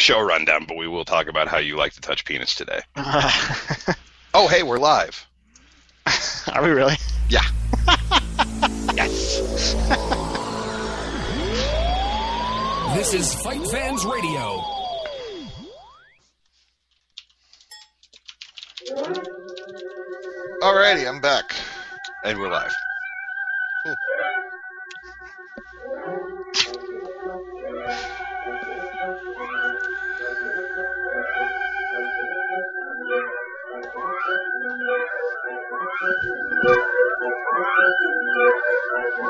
show rundown, but we will talk about how you like to touch penis today. oh, hey, we're live. Are we really? Yeah. Yes. This is Fight Fans Radio. Alrighty, I'm back. And we're live.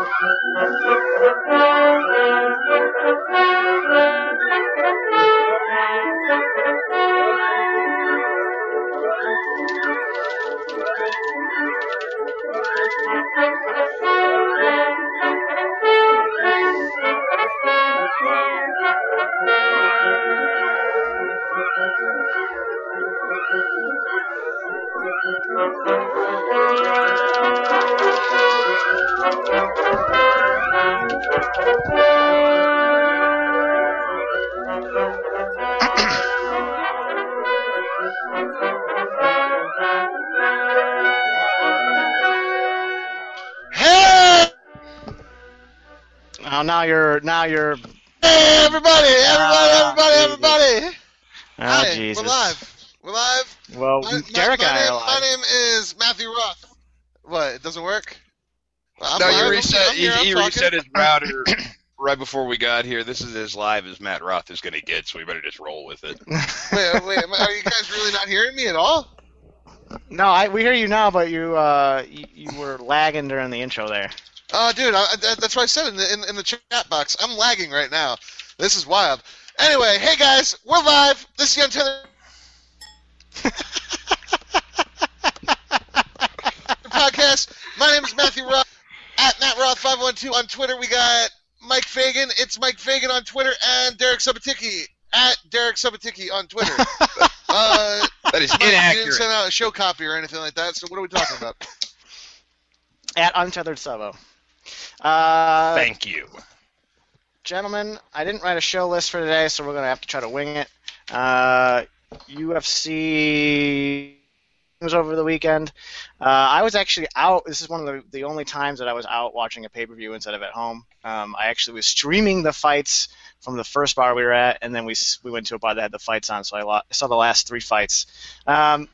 Hey, Oh, now you're now you're. hey, everybody, everybody, ah, everybody, everybody. Oh Hi, Jesus. we're live. We're live. Well, My, my- Derek my and I name, are my name is Matthew Roth. What? It doesn't work? Well, I'm no, live. you reset. I'm He, here, I'm he talking. reset his router right before we got here. This is as live as Matt Roth is going to get, so we better just roll with it. Wait, wait, are you guys really not hearing me at all? No, I we hear you now, but you uh you, you were lagging during the intro there. Oh, dude, I, that, that's what I said in the in, in the chat box. I'm lagging right now. This is wild. Anyway, hey guys, we're live. This is the Untethered podcast. My name is Matthew Roth at Matt Roth five one two on Twitter. We got Mike Fagan. It's Mike Fagan on Twitter and Derek Suboticki at Derek Suboticki on Twitter. uh, That is Mike, you didn't send out a show copy or anything like that. So what are we talking about? At Untethered Sabo. Uh, Thank you. Gentlemen, I didn't write a show list for today, so we're gonna have to try to wing it. Uh, UFC was over the weekend. Uh, I was actually out. This is one of the, the only times that I was out watching a pay per view instead of at home. Um, I actually was streaming the fights from the first bar we were at, and then we we went to a bar that had the fights on, so I lo- saw the last three fights. Um,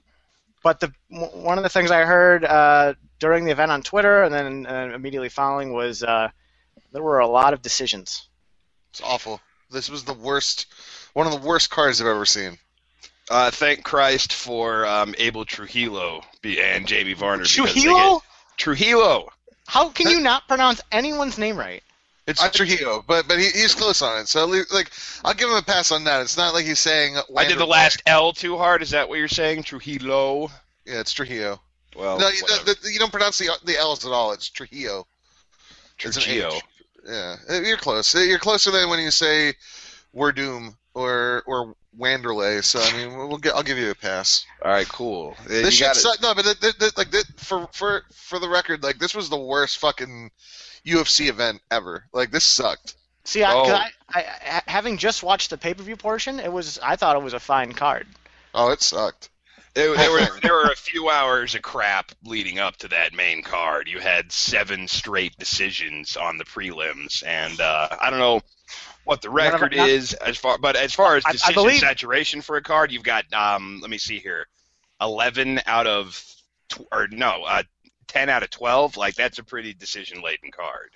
but the one of the things I heard uh, during the event on Twitter and then uh, immediately following was uh, there were a lot of decisions. It's awful. This was the worst, one of the worst cards I've ever seen. Uh, thank Christ for um, Abel Trujillo be, and Jamie Varner. because they Trujillo? get- Trujillo. How can you not pronounce anyone's name right? It's I- Trujillo, but but he, he's close on it. So at least, like, I'll give him a pass on that. It's not like he's saying. I did the Wanderback. last L too hard. Is that what you're saying? Trujillo. Yeah, it's Trujillo. Well, no, you, whatever. the, the, you don't pronounce the the L's at all. It's Trujillo. It's an Trujillo. H. Yeah, Uh, you're close. Uh, You're closer than when you say "We're Doom" or or Wanderlei. So I mean, we'll get. I'll give you a pass. All right, cool. Uh, This you shit sucked. No, but th- th- th- like th- for for for the record, like this was the worst fucking UFC event ever. Like this sucked. See, I, 'cause Oh. I, I, I having just watched the pay per view portion, it was I thought it was a fine card. Oh, it sucked. There, there were there were a few hours of crap leading up to that main card. You had seven straight decisions on the prelims, and uh, I don't know what the None of it- record not- is as far, but as far as I- I decision believe- saturation for a card, you've got um, let me see here, eleven out of tw- or no, uh, ten out of twelve. Like that's a pretty decision laden card.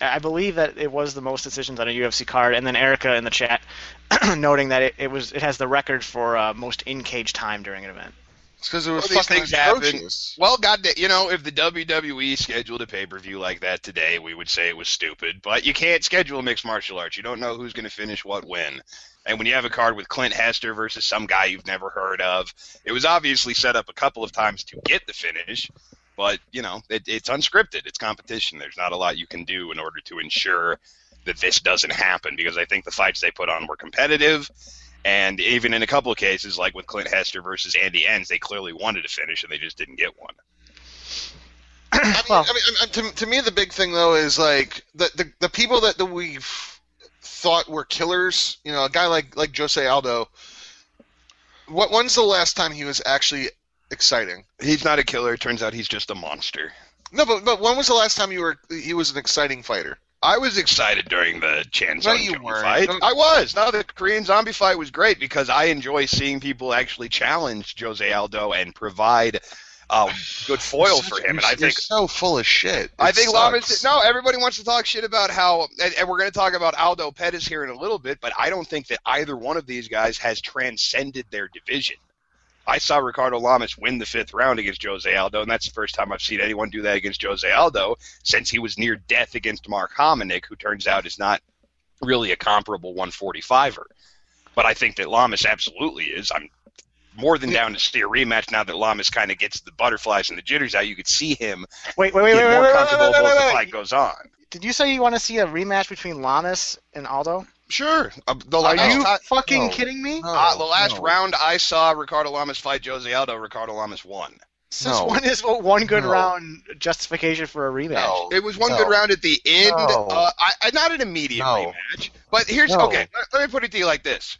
I believe that it was the most decisions on a UFC card, and then Erica in the chat noting that it, it was it has the record for uh, most in cage time during an event. It's because it was Well, these fucking things happen. atrocious. Well, God, you know, if the WWE scheduled a pay per view like that today, we would say it was stupid. But you can't schedule a mixed martial arts. You don't know who's going to finish what when. And when you have a card with Clint Hester versus some guy you've never heard of, it was obviously set up a couple of times to get the finish. But you know, it, it's unscripted. It's competition. There's not a lot you can do in order to ensure that this doesn't happen. Because I think the fights they put on were competitive. And even in a couple of cases, like with Clint Hester versus Andy Enz, they clearly wanted to finish and they just didn't get one. I mean, Well- I mean, I- to, to me, the big thing though is like the the, the people that, that we've thought were killers, you know, a guy like like Jose Aldo. What when's the last time he was actually exciting? He's not a killer. It turns out he's just a monster. No, but but when was the last time you were he was an exciting fighter? I was excited during the Chan No, you weren't. fight. No. I was. Now the Korean zombie fight was great because I enjoy seeing people actually challenge Jose Aldo and provide uh, good foil for him. And I think so full of shit. I think. Lamas. No, everybody wants to talk shit about how, and, and we're going to talk about Aldo Pettis here in a little bit, but I don't think that either one of these guys has transcended their division. I saw Ricardo Lamas win the fifth round against Jose Aldo, and that's the first time I've seen anyone do that against Jose Aldo since he was near death against Mark Hominick, who turns out is not really a comparable 145er. But I think that Lamas absolutely is. I'm more than down to see a rematch now that Lamas kind of gets the butterflies and the jitters out. You could see him Wait, wait, wait, get wait, wait, more wait, wait, comfortable wait, wait, as the fight goes on. Did you say you want to see a rematch between Lamas and Aldo? Sure. Uh, the Are last you ti- fucking no. kidding me? No, uh, the last no. round I saw Ricardo Lamas fight Jose Aldo, Ricardo Lamas won. Since No. when is one good No. round justification for a rematch? No. It was one No. good round at the end. No. Uh, I, I, not an immediate No. rematch, but here's No. okay. Let, let me put it to you like this: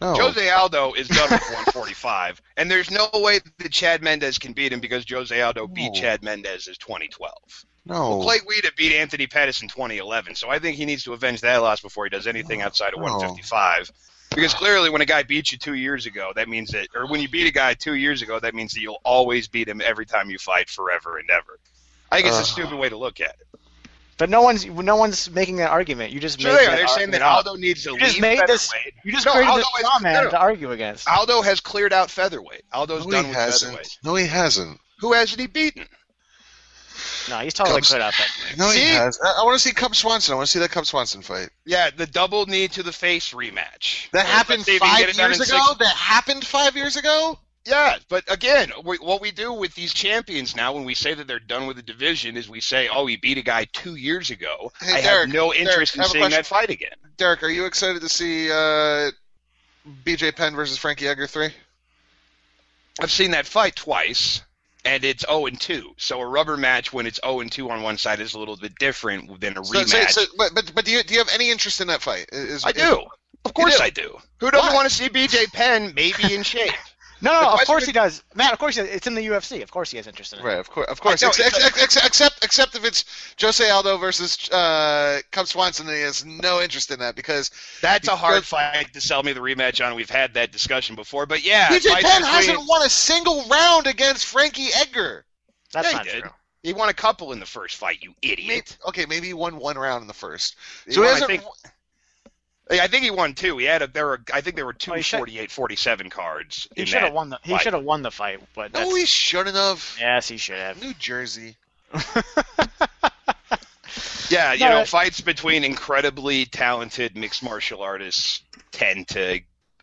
No. Jose Aldo is done with 145, and there's no way that Chad Mendes can beat him because Jose Aldo beat Chad Mendes in 2012. No. Well, Clay Guida beat Anthony Pettis in 2011, so I think he needs to avenge that loss before he does anything outside of No. 155. Because clearly, when a guy beats you two years ago, that means that, or when you beat a guy two years ago, that means that you'll always beat him every time you fight forever and ever. I think it's a stupid way to look at it. But no one's no one's making that argument. You just Sure, made they are. that They're saying that. Aldo needs to You leave just made this- You just No, created Aldo this is- straw man no, no. to argue against. Aldo has cleared out featherweight. Aldo's no, done he with hasn't. featherweight. No, he hasn't. Who hasn't he beaten? No, he's totally Comes- cleared out that. No, See? he has. I, I want to see Cub Swanson. I want to see that Cub Swanson fight. Yeah, the double knee to the face rematch. That Let's happened see if he can five get it done years ago. six- That happened five years ago. Yeah, but again, we, what we do with these champions now, when we say that they're done with the division, is we say, "Oh, he beat a guy two years ago." Hey, I Derek, have no interest I have in seeing that fight again. Derek, are you excited to see uh, BJ Penn versus Frankie Edgar three? I've seen that fight twice, and it's 0 and 2. So a rubber match when it's 0 and 2 on one side is a little bit different than a So, rematch. so, so, but but but do you do you have any interest in that fight? Is, I is- do. Of course do? I do. Who doesn't Why? want to see BJ Penn maybe in shape? No, no, of course is- he does. Matt, of course he does. It's in the UFC. Of course he has interest in it. Right, of course, of course. Ex- ex- ex- ex- except, except if it's Jose Aldo versus uh, Cub Swanson, he has no interest in that because That's a hard fight to sell me the rematch on. We've had that discussion before, but yeah, BJ Penn hasn't won a single round against Frankie Edgar. That's Yeah, he not did. true. He won a couple in the first fight, you Maybe, idiot. okay, maybe he won one round in the first. He So he won, I hasn't. Think- I think he won two. He had a there were I think there were two Oh, he 48 47 cards He should have won the. He fight. should have won the fight, but that's, no, he shouldn't have. yes, he should have. New Jersey. Yeah, you No, know, it- fights between incredibly talented mixed martial artists tend to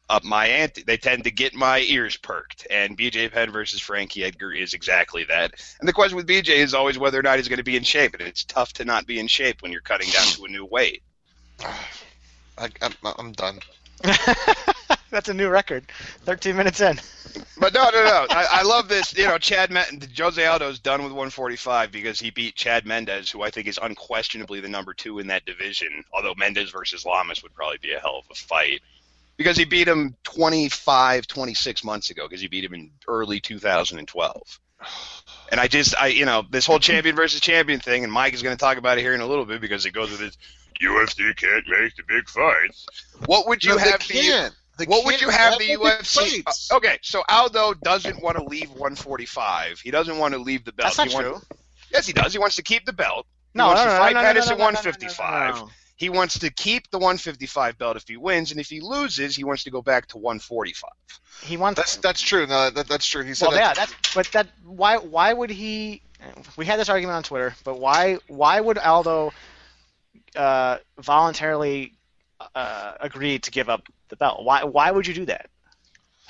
up my ante. They tend to get my ears perked. And BJ Penn versus Frankie Edgar is exactly that. And the question with BJ is always whether or not he's going to be in shape. And it's tough to not be in shape when you're cutting down to a new weight. I, I'm, I'm done. that's a new record. 13 minutes in. But no, no, no. I, I love this. You know, Chad Men- Jose Aldo's done with 145 because he beat Chad Mendes, who I think is unquestionably the number two in that division. Although Mendes versus Lamas would probably be a hell of a fight because he beat him 25, 26 months ago because he beat him in early 2012. And I just, I, you know, this whole champion versus champion thing, and Mike is going to talk about it here in a little bit because it goes with his UFC can't make the big fights. What would you No, they have the can't. They what would you have have the UFC? Uh, okay, so Aldo doesn't want to leave 145. He doesn't want to leave the belt. That's not he wants- true. yes, he does. He wants to keep the belt. He No, wants no, to no, fight no, no, Pettis no, at no, no, no, no, 155. no, no. He wants to keep the 155 belt if he wins, and if he loses, he wants to go back to 145. He wants. That's that's true. No, that, that's true. He said well, yeah, that's. But that. Why? Why would he? We had this argument on Twitter, but why? Why would Aldo uh, voluntarily uh, agree to give up the belt? Why? Why would you do that?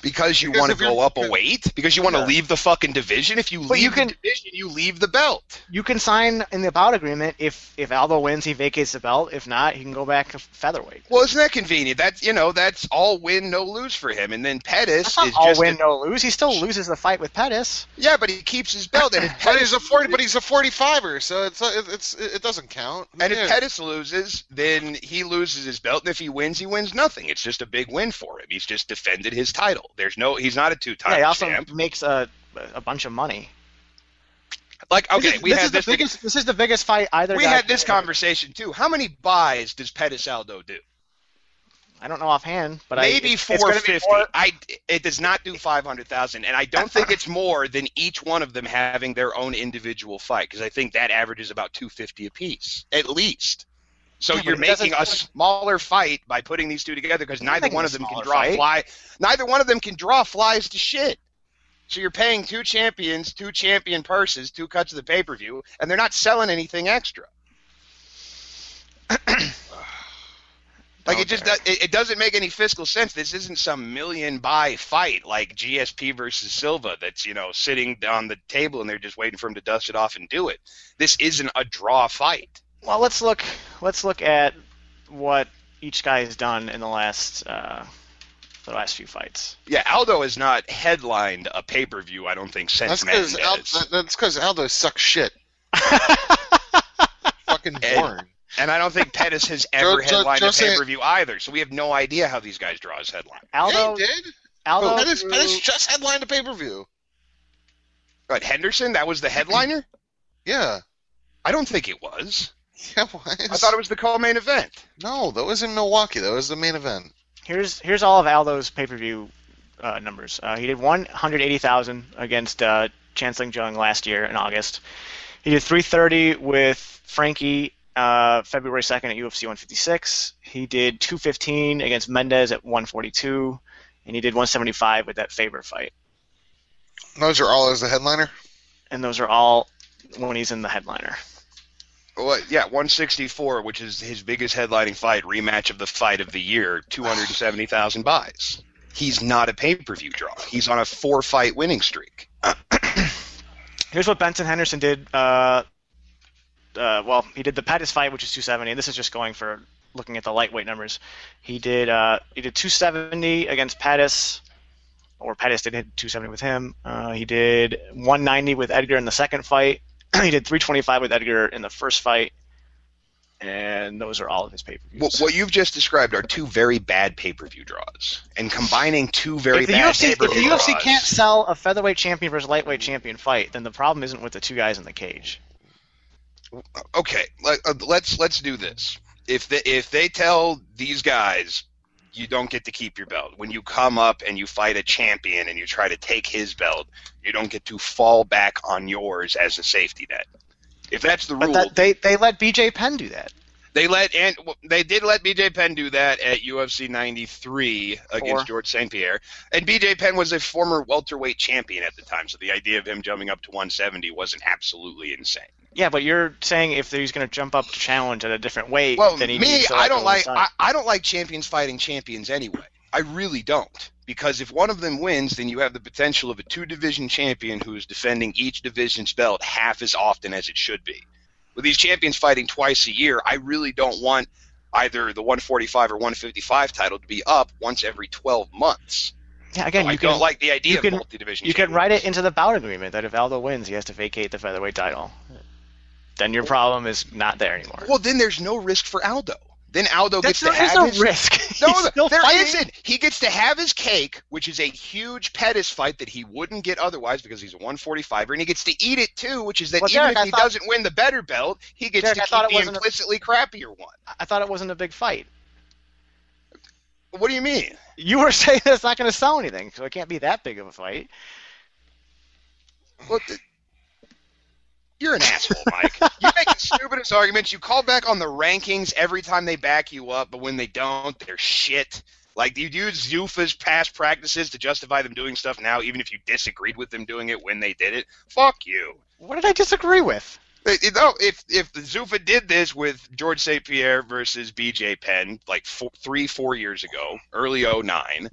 Because you want to go up a weight? Because you want to Yeah. leave the fucking division? If you But leave you the can- division, you leave the belt. You can sign in the bout agreement if if Aldo wins, he vacates the belt. If not, he can go back to featherweight. Well, isn't that convenient? That's you know, that's all win, no lose for him. And then Pettis is all just a- win, no lose. He still loses the fight with Pettis. yeah, but he keeps his belt. And Pettis he's a forty. But he's a forty-fiver, so it's it- it's it doesn't count. And Yeah. if Pettis loses, then he loses his belt, and if he wins, he wins nothing. It's just a big win for him. He's just defended his title. There's no, he's not a two-time Yeah, he also champ. makes a a bunch of money. Like, This okay, is- we this had is the this. big- biggest. This is the biggest fight either. we guy- had this conversation too. How many buys does Pettis Aldo do? I don't know offhand, but Maybe I, it's- it's four gonna be fifty. more- I it does not do five hundred thousand, and I don't think it's more than each one of them having their own individual fight because I think that averages about two fifty apiece at least. So Yeah, you're making a smaller fight by putting these two together because neither one of them can draw fight. fly. Neither one of them can draw flies to shit. So you're paying two champions, two champion purses, two cuts of the pay per view, and they're not selling anything extra. Like it just it, it doesn't make any fiscal sense. This isn't some million buy fight like GSP versus Silva that's you know sitting on the table and they're just waiting for him to dust it off and do it. This isn't a draw fight. Well, let's look. Let's look at what each guy has done in the last uh, the last few fights. Yeah, Aldo has not headlined a pay per view. I don't think since that's because Mendes. Al, that's because Aldo sucks shit. Fucking And- boring. and I don't think Pettis has ever Joe- Joe- headlined Joe a pay per view either. So we have no idea how these guys draw his headline. Aldo, yeah, he did. Aldo, Pettis, drew- Pettis just headlined a pay-per-view. But Henderson, that was the headliner. Yeah. I don't think it was. Yeah, it was. I thought it was the co-main event. No, that was in Milwaukee. That was the main event. here's here's all of Aldo's pay per view uh, numbers. Uh, he did one hundred eighty thousand against uh, Chan Sung Jung last year in August. He did three thirty with Frankie uh, February second at UFC one fifty six. He did two fifteen against Mendes at one forty two, and he did one seventy five with that Faber fight. Those are all as the headliner. And those are all when he's in the headliner. Well, yeah, 164, which is his biggest headlining fight, rematch of the fight of the year, 270,000 buys. He's not a pay-per-view draw. He's on a four-fight winning streak. Here's what Benson Henderson did. Uh, uh, well, he did the Pettis fight, which is 270, and this is just going for looking at the lightweight numbers. He did uh, he did 270 against Pettis, or Pettis did hit 270 with him. Uh, he did 190 with Edgar in the second fight. he did 325 with Edgar in the first fight, and those are all of his pay-per-views. What, what you've just described are two very bad pay-per-view draws, and combining two very if the, bad UFC, if pay-per-view draws. the UFC draws, can't sell a featherweight champion versus lightweight champion fight, then the problem isn't with the two guys in the cage. okay, let, uh, let's let's do this. If they if they tell these guys you don't get to keep your belt when you come up and you fight a champion and you try to take his belt, you don't get to fall back on yours as a safety net. If that's the rule, that, they they let BJ Penn do that. they let and they did let BJ Penn do that at UFC 93 against Four. George St. Pierre, and BJ Penn was a former welterweight champion at the time, so the idea of him jumping up to 170 wasn't absolutely insane. Yeah, but you're saying if he's going to jump up to challenge at a different weight, Well, then he me, needs to I don't like. I, I don't like champions fighting champions anyway. I really don't. Because if one of them wins, then you have the potential of a two division champion who is defending each division's belt half as often as it should be. With these champions fighting twice a year, I really don't want either the 145 or 155 title to be up once every 12 months. yeah, again, I you don't can like the idea you of can- multi-division. you can write it into the bout agreement that if Aldo wins, he has to vacate the featherweight title. Then your problem is not there anymore. Well, then there's no risk for Aldo. Then Aldo That's gets to there is have no his risk. No, He's still there fighting. isn't. He gets to have his cake, which is a huge Pettis fight that he wouldn't get otherwise because he's a 145er, and he gets to eat it too, which is that Well, even Derek, if I he thought- doesn't win the better belt, he gets Derek, to I thought keep it the wasn't a- implicitly crappier one. I thought it wasn't a big fight. What do you mean? You were saying that it's not going to sell anything, so it can't be that big of a fight. Well, th- you're an asshole, Mike. You make the stupidest arguments. You call back on the rankings every time they back you up, but when they don't, they're shit. Like do you use Zuffa's past practices to justify them doing stuff now, even if you disagreed with them doing it when they did it. Fuck you. What did I disagree with? It- it- No, if if Zufa did this with George St. Pierre versus BJ Penn like four, three four years ago, early '09,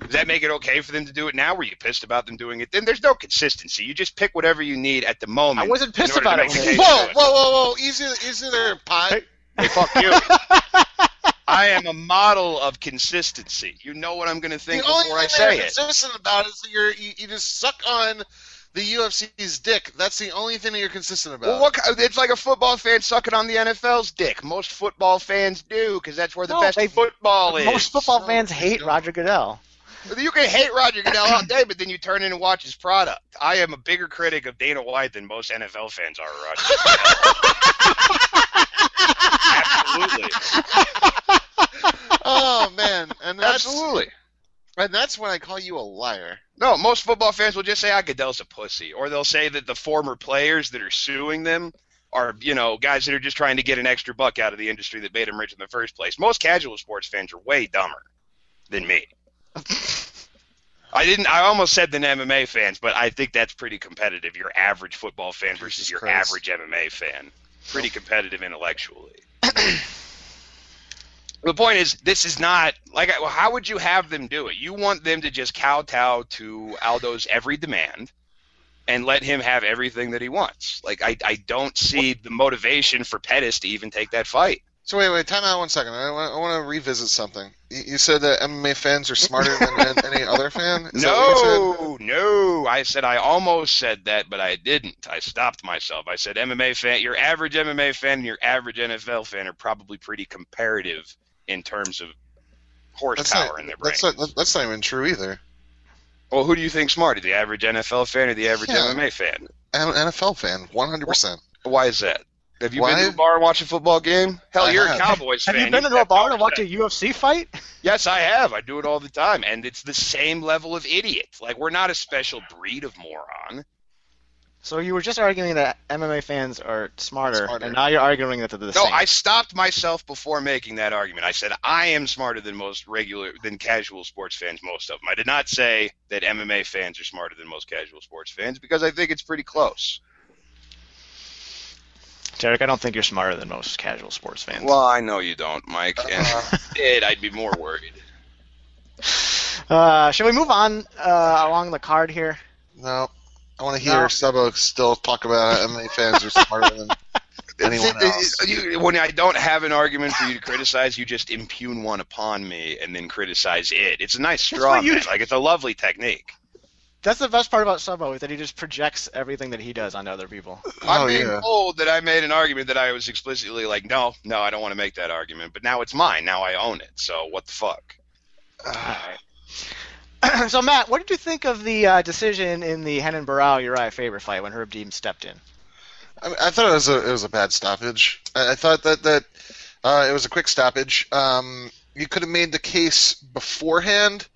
Does that make it okay for them to do it now? Were you pissed about them doing it? Then there's no consistency. You just pick whatever you need at the moment. I wasn't pissed about it. make the when case they- Whoa, whoa, whoa, whoa! Easy, easy there, pot. Hey. Hey, fuck you. I am a model of consistency. You know what I'm going to think the only before thing I say you're it. consistent about is that you're you, you just suck on the UFC's dick. That's the only thing that you're consistent about. Well, what? It's like a football fan sucking on the NFL's dick. Most football fans do because that's where the No, best they- football is. Most football No, fans oh, hate. Roger Goodell. You can hate Roger Goodell all day, but then you turn in and watch his product. I am a bigger critic of Dana White than most NFL fans are. of Roger. Absolutely, oh man, and that's absolutely. and that's when I call you a liar. No, most football fans will just say, "Ah, Goodell's a pussy," or they'll say that the former players that are suing them are, you know, guys that are just trying to get an extra buck out of the industry that made them rich in the first place. Most casual sports fans are way dumber than me. I didn't. I almost said than MMA fans, but I think that's pretty competitive. Your average football fan versus your Christ. average MMA fan, pretty competitive intellectually. the point is, this is not like. Well, how would you have them do it? You want them to just kowtow to Aldo's every demand and let him have everything that he wants. Like I, I don't see the motivation for Pettis to even take that fight. So wait, wait, time out one second. I want, I want to revisit something. You, said that MMA fans are smarter than any other fan. Is that what you said? No, no. I said I almost said that, but I didn't. I stopped myself. I said MMA fan, your average MMA fan and your average NFL fan are probably pretty comparative in terms of horsepower not, in their brain. that's, not, that's not even true either. well, who do you think smarter, the average NFL fan or the average Yeah. MMA fan? An NFL fan, 100%. Why is that? Have you Why? been to a bar and watched a football game? Hell, I you're have. a Cowboys fan. Have you been You to a bar to over watch that. a UFC fight? Yes, I have. I do it all the time, and it's the same level of idiot. Like we're not a special breed of moron. So you were just arguing that MMA fans are smarter, Smarter. and now you're arguing that they're the No, same. No, I stopped myself before making that argument. I said I am smarter than most regular than casual sports fans, most of them. I did not say that MMA fans are smarter than most casual sports fans because I think it's pretty close. Derek, I don't think you're smarter than most casual sports fans. Well, I know you don't, Mike. And if you did, I'd be more worried. Uh, shall we move on uh, along the card here? No. I want to hear No. Subbo still talk about how MMA fans are smarter than anyone else. You- when I don't have an argument for you to criticize, you just impugn one upon me and then criticize it. It's a nice straw what you man. do. Like it's a lovely technique. That's the best part about Subbo is that he just projects everything that he does onto other people. I'm Oh, being yeah. told that I made an argument that I was explicitly like, no, no, I don't want to make that argument. But now it's mine. Now I own it. So what the fuck? so Matt, what did you think of the uh, decision in the Renan Barao Uriah Faber fight when Herb Dean stepped in? I, mean, I thought it was a it was a bad stoppage. I, I thought that that uh, it was a quick stoppage. Um, you could have made the case beforehand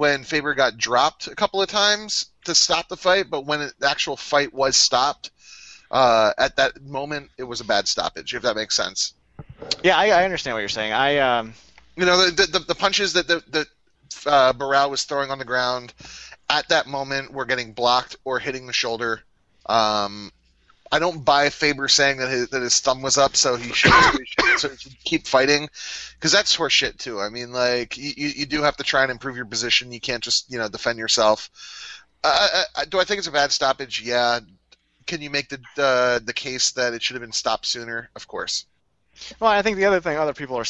when Faber got dropped a couple of times to stop the fight, but when it, the actual fight was stopped, uh, at that moment it was a bad stoppage. If that makes sense. Yeah, I, I understand what you're saying. I um, You know the the, the punches that the, that uh, Barao was throwing on the ground at that moment were getting blocked or hitting the shoulder. Um, I don't buy Faber saying that his, that his thumb was up, so he should, he should, so he should keep fighting, because that's horse shit too. I mean, like you, you do have to try and improve your position. You can't just you know defend yourself. Uh, uh, do I think it's a bad stoppage? Yeah. Can you make the uh, the case that it should have been stopped sooner? Of course. well, I think the other thing other people are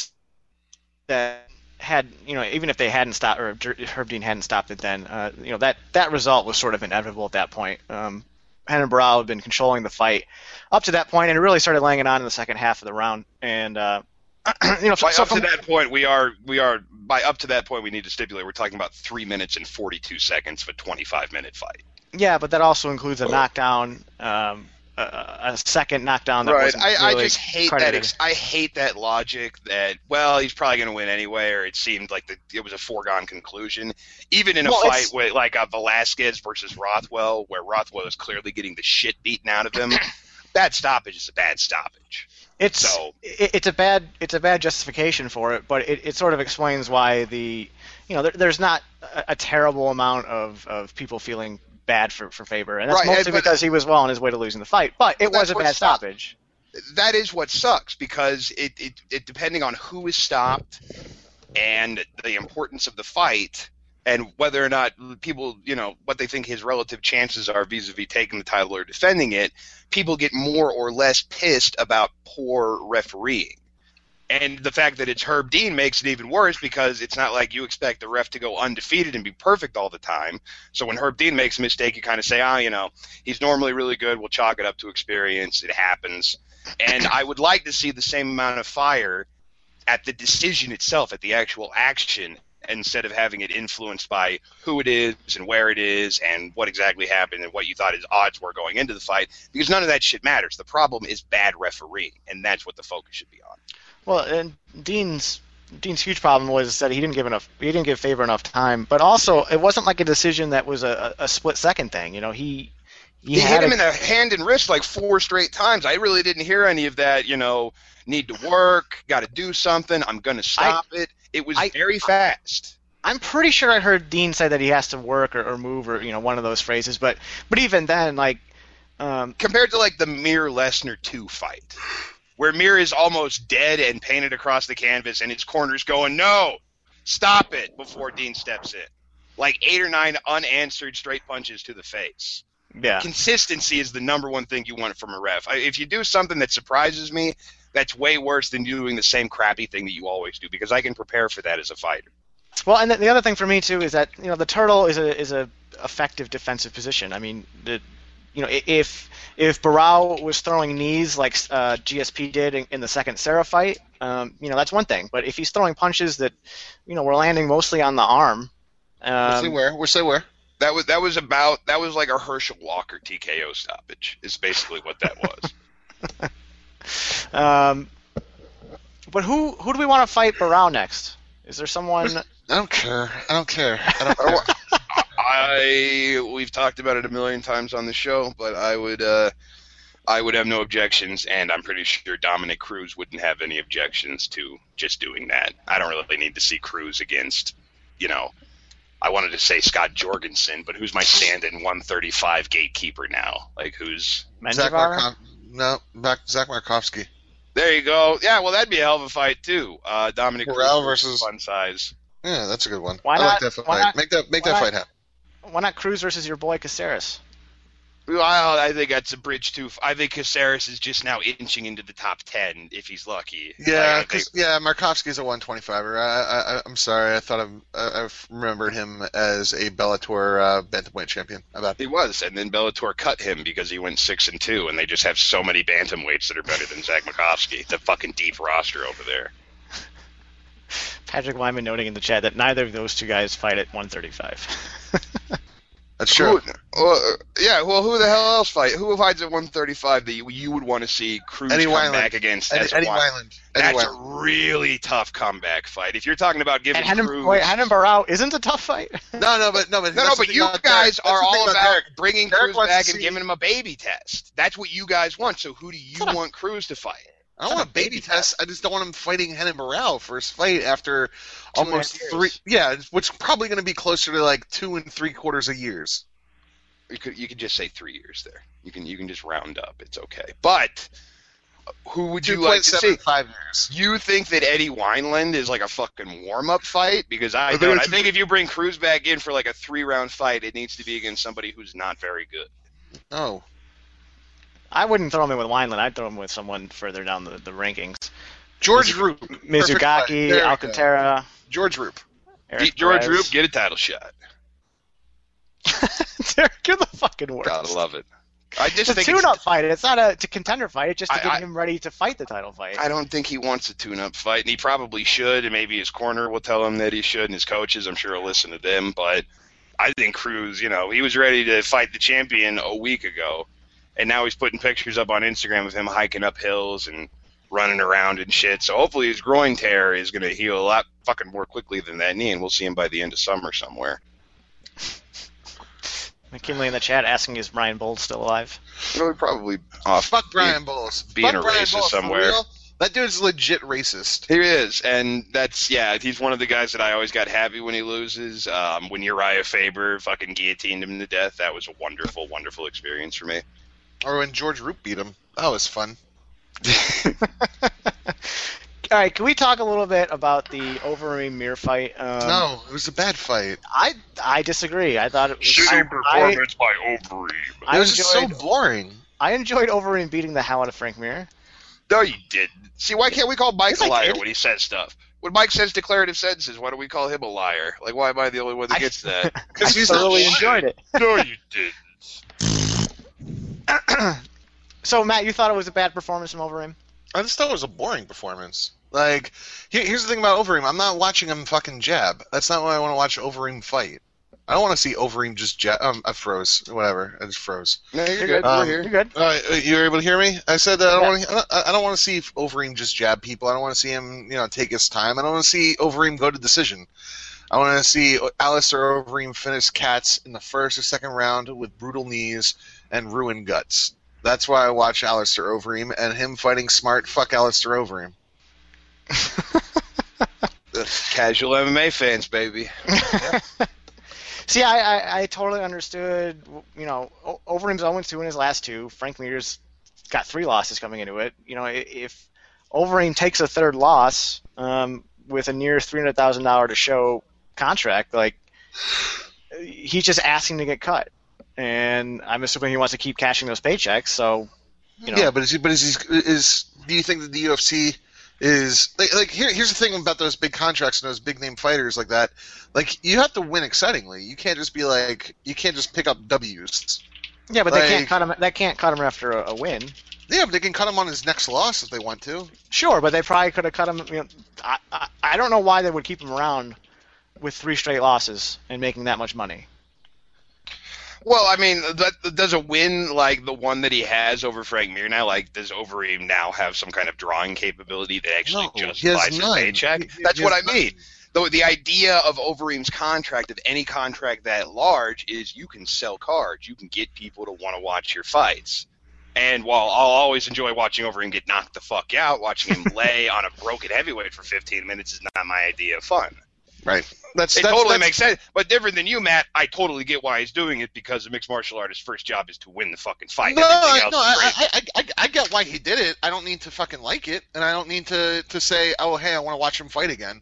that had you know even if they hadn't stopped or Herb Dean hadn't stopped it then uh, you know that that result was sort of inevitable at that point. Um, Renan Barao had been controlling the fight up to that point, and it really started laying it on in the second half of the round. And uh, you know, so, By so up from, to that point, we are we are by up to that point we need to stipulate we're talking about three minutes and forty two seconds of a twenty five minute fight. yeah, but that also includes a knockdown, um, a, a second knockdown that Right. I, I just hate credited. that. Ex- I hate that logic that well he's probably going to win anyway, or it seemed like the, it was a foregone conclusion. Even in a Well, fight with like a Velasquez versus Rothwell, where Rothwell is clearly getting the shit beaten out of him, bad stoppage is a bad stoppage. It's So- it, it's a bad it's a bad justification for it, but it, it sort of explains why the you know there, there's not a, a terrible amount of, of people feeling bad for, for Faber, and that's Right, mostly but- because he was well on his way to losing the fight. But it was a bad stoppage. that is what sucks because it, it, it depending on who is stopped and the importance of the fight and whether or not people, you know, what they think his relative chances are vis-a-vis taking the title or defending it, people get more or less pissed about poor refereeing. And the fact that it's Herb Dean makes it even worse because it's not like you expect the ref to go undefeated and be perfect all the time. So when Herb Dean makes a mistake, you kind of say, ah, you know, he's normally really good. We'll chalk it up to experience. It happens. And I would like to see the same amount of fire at the decision itself, at the actual action, instead of having it influenced by who it is and where it is and what exactly happened and what you thought his odds were going into the fight. Because none of that shit matters. The problem is bad refereeing, and that's what the focus should be on. Well, and Dean's Dean's huge problem was that he didn't give enough he didn't give Faber enough time, but also it wasn't like a decision that was a, a split second thing. You know, he he, he hit him a, in the hand and wrist like four straight times. I really didn't hear any of that. You know, need to work, got to do something. I'm going to stop I, it. It was I, very fast. I'm pretty sure I heard Dean say that he has to work or, or move or you know one of those phrases, but but even then, like um, compared to like the Mir Lesnar two fight, where Mir is almost dead and painted across the canvas, and his corner's going, "No, stop it!" before Dean steps in. Like eight or nine unanswered straight punches to the face. Yeah. Consistency is the number one thing you want from a ref. If you do something that surprises me, that's way worse than doing the same crappy thing that you always do because I can prepare for that as a fighter. Well, and the other thing for me too is that you know the turtle is a is a effective defensive position. I mean, the you know if if Barao was throwing knees like uh, GSP did in, in, the second Serra fight, um, you know that's one thing. But if he's throwing punches that, you know, were landing mostly on the arm. Um, we'll see where. We'll see where. That was that was about that was like a Herschel Walker TKO stoppage. Is basically what that was. um, but who who do we want to fight Barao next? Is there someone? I don't care. I don't care. I don't care. I we've talked about it a million times on the show, but I would uh, I would have no objections, and I'm pretty sure Dominick Cruz wouldn't have any objections to just doing that. I don't really need to see Cruz against, you know, I wanted to say Scott Jorgensen, but who's my stand-in 135 gatekeeper now? Like who's Zach Markov- No, back Zach Makovsky. There you go. Yeah, well that'd be a hell of a fight too. Uh, Dominick Cruz versus fun size. Yeah, that's a good one. Why I not, like that fight. Not, make that make that not, fight happen why not Cruz versus your boy Caceres? Well, I think that's a bridge too. I think Caceres is just now inching into the top ten if he's lucky. Yeah, like, think... yeah. Makovsky's a 125er. I, I, I'm sorry. I thought i I remembered him as a Bellator uh, bantamweight champion. About he was, and then Bellator cut him because he went six and two, and they just have so many bantamweights that are better than Zach Makovsky. The fucking deep roster over there. Patrick Wyman noting in the chat that neither of those two guys fight at 135. That's true. Who, uh, yeah, well, who the hell else fight? Who fights at 135 that you, you would want to see Cruz Eddie come Wineland. back against? Eddie, Eddie Wineland. That's Eddie Wineland. a really tough comeback fight. If you're talking about giving and Cruz, wait, Renan Barao isn't a tough fight. no, no, but no, but no, no, but you guys are all about, Derek. bringing Derek Cruz back and see... giving him a baby test. That's what you guys want. So who do you want Cruz to fight? I don't want a baby test. I just don't want him fighting Renan Barao for his fight after almost three. Yeah, which is probably going to be closer to like two and three quarters of years. You could you could just say three years there. You can you can just round up. It's okay. But who would you like to see? Five years. You think that Eddie Wineland is like a fucking warm up fight? Because I don't. I think if you bring Cruz back in for like a three round fight, it needs to be against somebody who's not very good. Oh. I wouldn't throw him in with Wineland. I'd throw him with someone further down the, the rankings. George Roop. Mizugaki, Alcantara. George Roop. Eric George Roop, get a title shot. Derek, you're the fucking worst. Gotta love it. I just it's a tune-up fight. It's not a, contender fight. It's just to I, get I, him ready to fight the title fight. I don't think he wants a tune-up fight, and he probably should. And maybe his corner will tell him that he should, and his coaches, I'm sure, will listen to them. But I think Cruz, you know, he was ready to fight the champion a week ago, and now he's putting pictures up on Instagram of him hiking up hills and running around and shit. So hopefully his groin tear is going to heal a lot fucking more quickly than that knee, and we'll see him by the end of summer somewhere. McKinley in the chat asking, "Is Brian Bowles still alive?" Really, probably off. Fuck Brian Bowles. Being Fuck a Brian racist Bowles, somewhere. That dude's legit racist. He is, and that's yeah. He's one of the guys that I always got happy when he loses. Um, when Uriah Faber fucking guillotined him to death, that was a wonderful, wonderful experience for me. Or when George Roop beat him, that was fun. all right, can we talk a little bit about the Overeem Mir fight? Um, no, it was a bad fight. I I disagree. I thought it was Shooting I, performance by Overeem. I it was just so boring. I enjoyed Overeem beating the hell out of Frank Mir. No, you didn't. See, why can't we call Mike Yes, a I liar when he says stuff? When Mike says declarative sentences, why do we call him a liar? Like, why am I the only one that I- gets that? Because he's not thoroughly enjoyed it. no, you didn't. So Matt, you thought it was a bad performance from Overeem? I just thought it was a boring performance. Like, here's the thing about Overeem. I'm not watching him fucking jab. That's not why I want to watch Overeem fight. I don't want to see Overeem just jab. Um, I froze. Whatever. I just froze. No, you're, You're good. good. Um, We're here. You're good. Uh, you were able to hear me? I said that I don't want to. I don't want to see Overeem just jab people. I don't want to see him, you know, take his time. I don't want to see Overeem go to decision. I want to see Alistair Overeem finish Cats in the first or second round with brutal knees and ruin guts. That's why I watch Alistair Overeem and him fighting smart. Fuck Alistair Overeem. Casual MMA fans, baby. See, I, I, I totally understood. You know, O- Overeem's 0 2 in his last two. Frank Mir's got three losses coming into it. You know, i- if Overeem takes a third loss um, with a near three hundred thousand dollar to show contract, like he's just asking to get cut. And I'm assuming he wants to keep cashing those paychecks. So, you know, Yeah, but is he, but is he, is do you think that the UFC is like, like here here's the thing about those big contracts and those big name fighters like that. Like you have to win excitingly. You can't just be like you can't just pick up W's. yeah, but they can't cut him. They can't cut him after a, a win. Yeah, but they can cut him on his next loss if they want to. Sure, but they probably could have cut him. You know, I, I, I don't know why they would keep him around with three straight losses and making that much money. Well, I mean, that, does a win like the one that he has over Frank Mir now, like does Overeem now have some kind of drawing capability that actually No, justifies his none. paycheck? He- That's what I none. mean. Though the idea of Overeem's contract, of any contract that large, is you can sell cards. You can get people to want to watch your fights. And while I'll always enjoy watching Overeem get knocked the fuck out, watching him lay on a broken heavyweight for 15 minutes is not my idea of fun. Right. That's It that's, totally that's, makes sense. But different than you, Matt, I totally get why he's doing it because a mixed martial artist's first job is to win the fucking fight. No, I, no, I. I, I, I get why he did it. I don't need to fucking like it, and I don't need to, to say, oh, hey, I want to watch him fight again.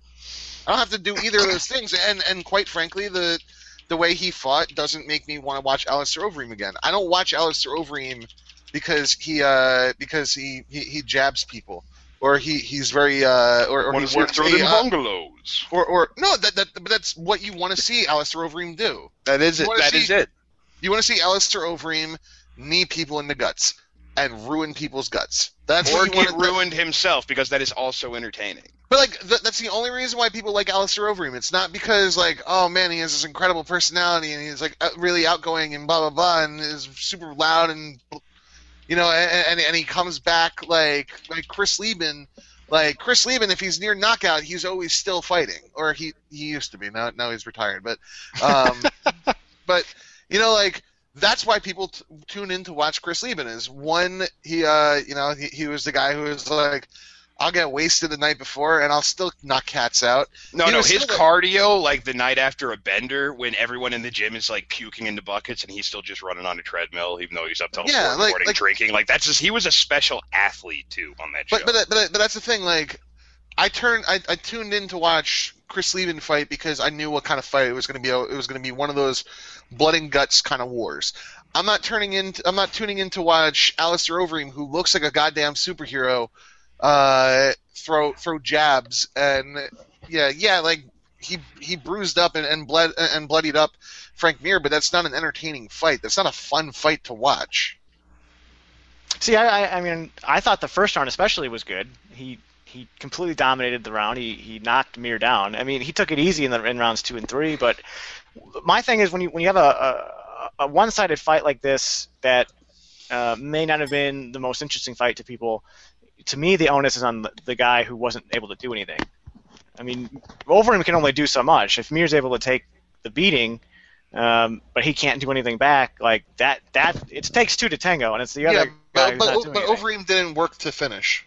I don't have to do either of those things. And and quite frankly, the the way he fought doesn't make me want to watch Alistair Overeem again. I don't watch Alistair Overeem because he uh because he, he, he jabs people or he, he's very uh or, or Want he to see him works throw a, uh, bungalows. or or no that, that but that's what you want to see Alistair Overeem do. That is it. wanna That is it. You want to see Alistair Overeem knee people in the guts and ruin people's guts. That's Or get want. ruined himself because that is also entertaining. But like th- that's the only reason why people like Alistair Overeem. It's not because like oh man he has this incredible personality and he's like really outgoing and blah blah blah and is super loud and you know and, and, and he comes back like like Chris Leben. Like Chris Leben, if he's near knockout, he's always still fighting, or he he used to be. Now now he's retired, but um, but you know like that's why people t- tune in to watch Chris Leben. Is one he uh you know he, he was the guy who was like I'll get wasted the night before and I'll still knock cats out. No, He no, was his cardio, like the night after a bender, when everyone in the gym is like puking into buckets and he's still just running on a treadmill, even though he's up till Yeah, four in the like- morning like- drinking. Like that's just he was a special athlete too on that show. But but but, but that's the thing. Like I turned I, I tuned in to watch Chris Leben fight because I knew what kind of fight it was going to be. It was going to be one of those blood and guts kind of wars. I'm not turning in. I'm not tuning in to watch Alistair Overeem, who looks like a goddamn superhero, uh, throw throw jabs and yeah yeah like he he bruised up and, and bled and bloodied up Frank Mir, but that's not an entertaining fight. That's not a fun fight to watch. See, I, I, mean, I thought the first round especially was good. He he completely dominated the round. He he knocked Mir down. I mean, he took it easy in the in rounds two and three. But my thing is when you when you have a a, a one-sided fight like this that uh, may not have been the most interesting fight to people. To me, the onus is on the, guy who wasn't able to do anything. I mean, Overeem can only do so much. If Mir's able to take the beating, um, but he can't do anything back, like that, that it takes two to tango, and it's the other yeah, guy but who's but, but. Overeem didn't work to finish.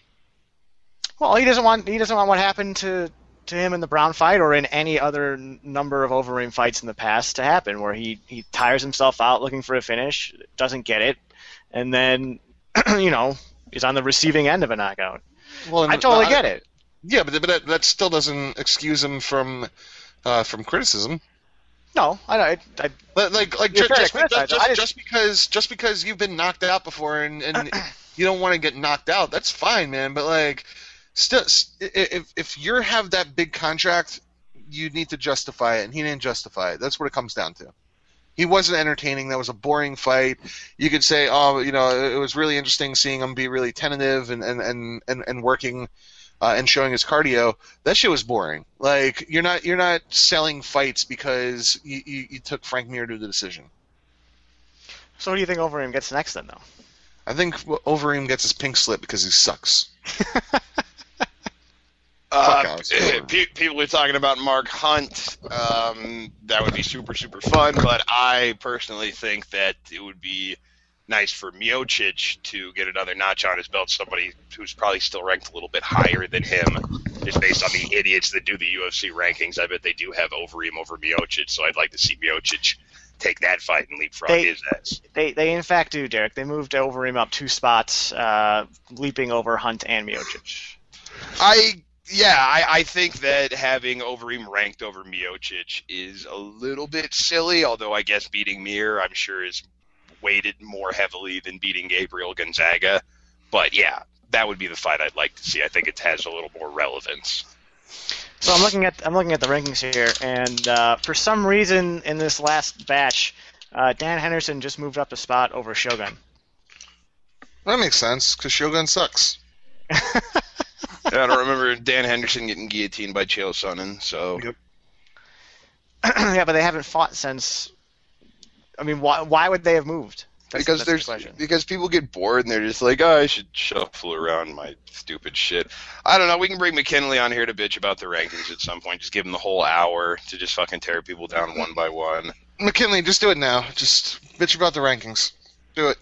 Well, he doesn't want he doesn't want what happened to to him in the Browne fight or in any other number of Overeem fights in the past to happen, where he he tires himself out looking for a finish, doesn't get it, and then you know is on the receiving end of a knockout. Well, I totally get it. Yeah, but, but that, that still doesn't excuse him from uh, from criticism. No, I know. I, I, Like like, like You're ju- fair to just, just, I just- just because just because you've been knocked out before and, and you don't want to get knocked out, that's fine, man. But like, still, if if you have that big contract, you need to justify it, and he didn't justify it. That's what it comes down to. He wasn't entertaining. That was a boring fight. You could say, oh, you know, it was really interesting seeing him be really tentative and and and and, and working. Uh, and showing his cardio, that shit was boring. Like you're not you're not selling fights because you, you, you took Frank Mir to the decision. so what do you think Overeem gets next then, though? I think Overeem gets his pink slip because he sucks. Uh, pe- people are talking about Mark Hunt. Um, that would be super, super fun. But I personally think that it would be nice for Miocic to get another notch on his belt. Somebody who's probably still ranked a little bit higher than him, just based on the idiots that do the UFC rankings. I bet they do have Overeem over Miocic. So I'd like to see Miocic take that fight and leapfrog They- his ass. They, they in fact do, Derek. They moved Overeem up two spots, uh, leaping over Hunt and Miocic. I yeah, I, I think that having Overeem ranked over Miocic is a little bit silly. Although I guess beating Mir, I'm sure, is weighted more heavily than beating Gabriel Gonzaga. But yeah, that would be the fight I'd like to see. I think it has a little more relevance. So I'm looking at I'm looking at the rankings here, and uh, for some reason in this last batch, uh, Dan Henderson just moved up a spot over Shogun. That makes sense because Shogun sucks. I don't remember Dan Henderson getting guillotined by Chael Sonnen, so Yep. yeah, but they haven't fought since. I mean, why why would they have moved? That's- because that's there's question. because people get bored and they're just like, oh, I should shuffle around my stupid shit. I don't know. We can bring McKinley on here to bitch about the rankings at some point. Just give him the whole hour to just fucking tear people down one by one. McKinley, just do it now. Just bitch about the rankings. Do it.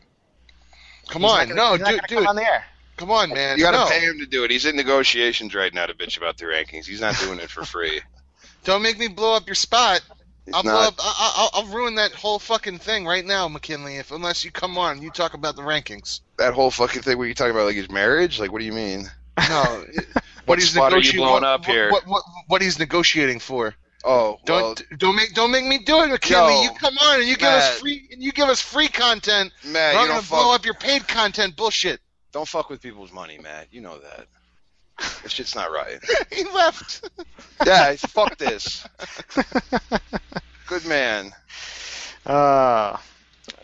Come He's on, gonna- no, he's not dude, do come it. on the air. Come on, man. You gotta no. pay him to do it. He's in negotiations right now to bitch about the rankings. He's not doing it for free. Don't make me blow up your spot. It's I'll blow not. up. I, I'll, I'll ruin that whole fucking thing right now, McKinley. If unless you come on, you talk about the rankings. That whole fucking thing where you talking about like his marriage. Like, what do you mean? No, What spot are you blowing what- up what- here? What, what, what he's negotiating for? Oh, Don't well, don't make don't make me do it, McKinley. Yo, you come on and you give us free and you give us free content. Matt, I'm gonna don't blow up your paid content bullshit. Don't fuck with people's money, Matt. You know that. This shit's not right. he left. Yeah, fuck this. Good man. Uh,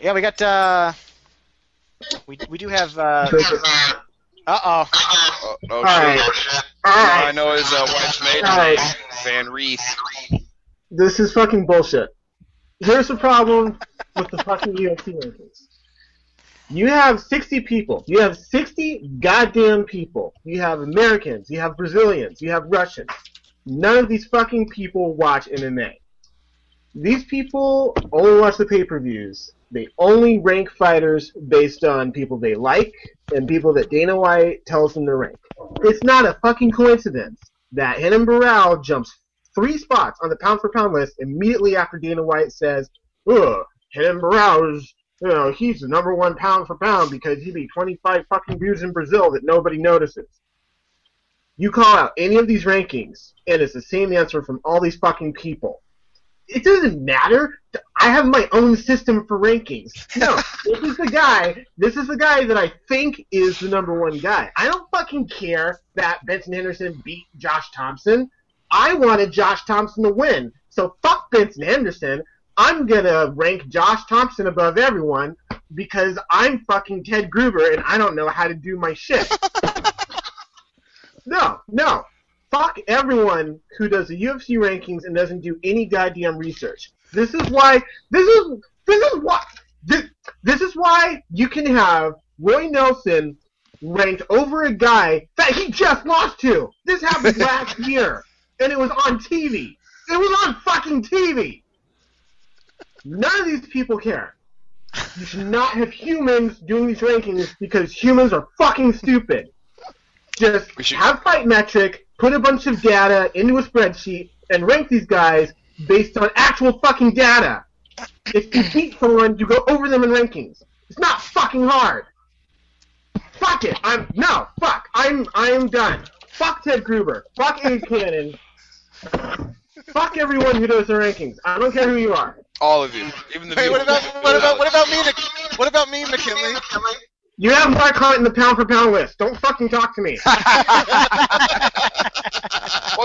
yeah, we got. Uh, we we do have. Uh oh. Oh, oh All right. shit. All All right. I know is uh, wife's maiden All right. Van Reef. This is fucking bullshit. Here's the problem with the fucking UFC rankings. You have 60 people. You have 60 goddamn people. You have Americans. You have Brazilians. You have Russians. None of these fucking people watch MMA. These people only watch the pay-per-views. They only rank fighters based on people they like and people that Dana White tells them to rank. It's not a fucking coincidence that Renan Barao jumps three spots on the pound for pound list immediately after Dana White says, "Ugh, Renan Barao is, you know, he's the number one pound for pound because he beat 25 fucking dudes in Brazil that nobody notices." You call out any of these rankings, and it's the same answer from all these fucking people. It doesn't matter. I have my own system for rankings. No, this is the guy. This is the guy that I think is the number one guy. I don't fucking care that Benson Henderson beat Josh Thomson. I wanted Josh Thomson to win. So fuck Benson Henderson. I'm gonna rank Josh Thomson above everyone because I'm fucking Ted Gruber and I don't know how to do my shit. no, no. Fuck everyone who does the UFC rankings and doesn't do any goddamn research. This is why. This is this is why. This, this is why you can have Roy Nelson ranked over a guy that he just lost to. This happened last year, and it was on TV. It was on fucking TV. None of these people care. You should not have humans doing these rankings because humans are fucking stupid. Just should- have fight metric, put a bunch of data into a spreadsheet, and rank these guys based on actual fucking data. If you beat someone, you go over them in rankings. It's not fucking hard. Fuck it. I'm no fuck. I'm I'm done. Fuck Ted Gruber. Fuck Abe Kanan. Fuck everyone who does the rankings. I don't care who you are. All of you, even the. Hey, what about what about what about me? Mc- What about me, McKinley? You have Mark Hunt in the pound for pound list. Don't fucking talk to me. well,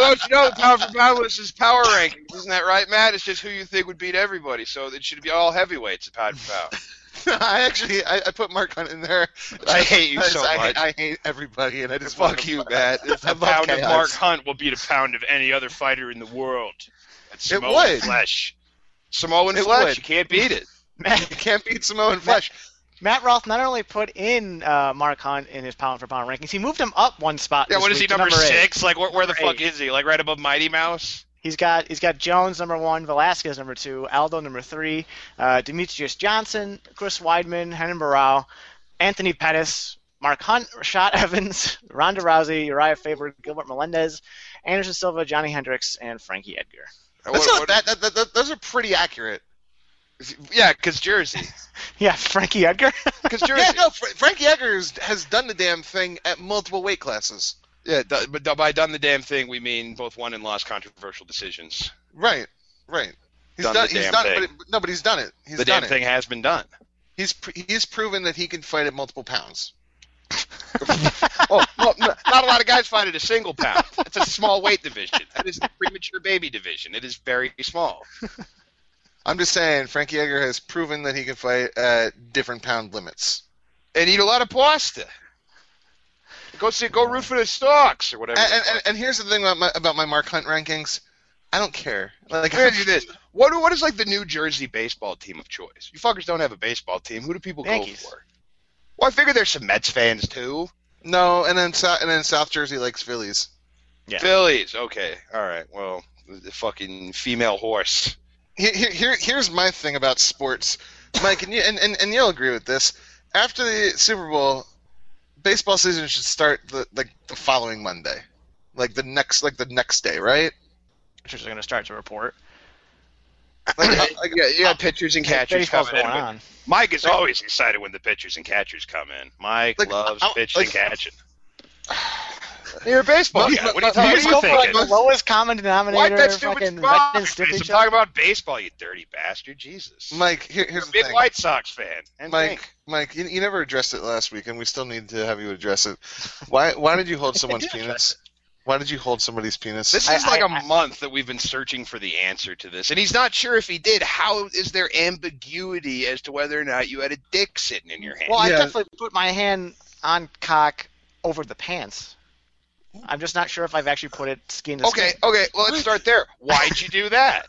don't you know the pound for pound list is power rankings, isn't that right, Matt? It's just who you think would beat everybody, so it should be all heavyweights at pound for pound. I actually I, I put Mark Hunt in there. I hate you so I, much. I hate everybody, and I just Fuck you, Matt. I A love pound of. Mark Hunt will beat a pound of any other fighter in the world. That's It would. flesh. Samoan It flesh. You can't beat it. You Matt, can't beat Samoan flesh. Matt Roth not only put in uh, Mark Hunt in his pound for pound rankings, he moved him up one spot. Yeah, what is he number, eight. six? Like, where, where the fuck eight. is he? Like, right above Mighty Mouse? He's got he's got Jones number one, Velasquez number two, Aldo number three, uh, Demetrious Johnson, Chris Weidman, Renan Barao, Anthony Pettis, Mark Hunt, Rashad Evans, Ronda Rousey, Urijah Faber, Gilbert Melendez, Anderson Silva, Johnny Hendricks, and Frankie Edgar. What- not what- That, that, that, those are pretty accurate. Yeah, because Jersey. Yeah, Frankie Edgar. Because Jersey. Yeah, no, Fra- Frankie Edgar's has done the damn thing at multiple weight classes. Yeah, do- but by done the damn thing, we mean both won and lost controversial decisions. Right, right. He's Done done. the he's damn done. thing. But it, no, but he's done it. He's the done damn it. thing has been done. He's pr- he's proven that he can fight at multiple pounds. Oh, well, n- not a lot of guys fight at a single pound. It's a small weight division. That is the premature baby division. It is very small. I'm just saying, Frankie Edgar has proven that he can fight at different pound limits. And eat a lot of pasta. Go see, go root for the Stocks or whatever. And, and, and, and here's the thing about my about my Mark Hunt rankings. I don't care. Like, Let me ask you this: what what is like the New Jersey baseball team of choice? You fuckers don't have a baseball team. Who do people Yankees. go for? Well, I figure there's some Mets fans too. no, and then Sou- and then South Jersey likes Phillies. Yeah. Phillies. Okay. All right. Well, the, the fucking female horse. Here, here, here- here's my thing about sports, Mike, and you and, and, and you'll agree with this. After the Super Bowl, baseball season should start the like the following Monday, like the next like the next day, right? Which is going to start to report. Like, uh, Like, yeah, you got pitchers and catchers Baseball's coming going in. on. Mike is always excited when the pitchers and catchers come in. Mike Like, loves I- pitching like- and catching. You're a baseball But- guy. What, are you- but- what are you go for like thinking? the lowest common Why denominator. that stupid fucking spot? Redskins So talk about baseball, you dirty bastard. Jesus. Mike, here, You're here's a the big thing. White Sox fan. And Mike, think. Mike, you, you never addressed it last week, and we still need to have you address it. Why, why did you hold someone's did penis? Why did you hold somebody's penis? This I- is like I- a I- month that we've been searching for the answer to this, and he's not sure if he did. How is there ambiguity as to whether or not you had a dick sitting in your hand? Well, I Yeah. definitely put my hand on cock over the pants. I'm just not sure if I've actually put it skin to okay, skin. okay. Well, let's start there. Why'd you do that?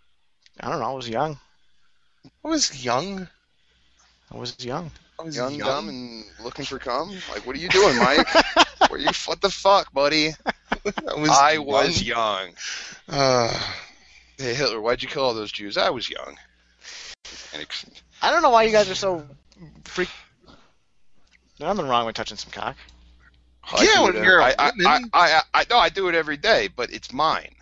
I don't know. I was young. I was young. I was young. I was Young, dumb, and looking for cum. Like, what are you doing, Mike? Were you what the fuck, buddy? I was. I young. was young. Uh, Hey Hitler, why'd you kill all those Jews? I was young. And I don't know why you guys are so freak. There's nothing wrong with touching some cock. I Yeah, do when it you're a I, I, I, woman. I, I, I, no, I do it every day, but it's mine.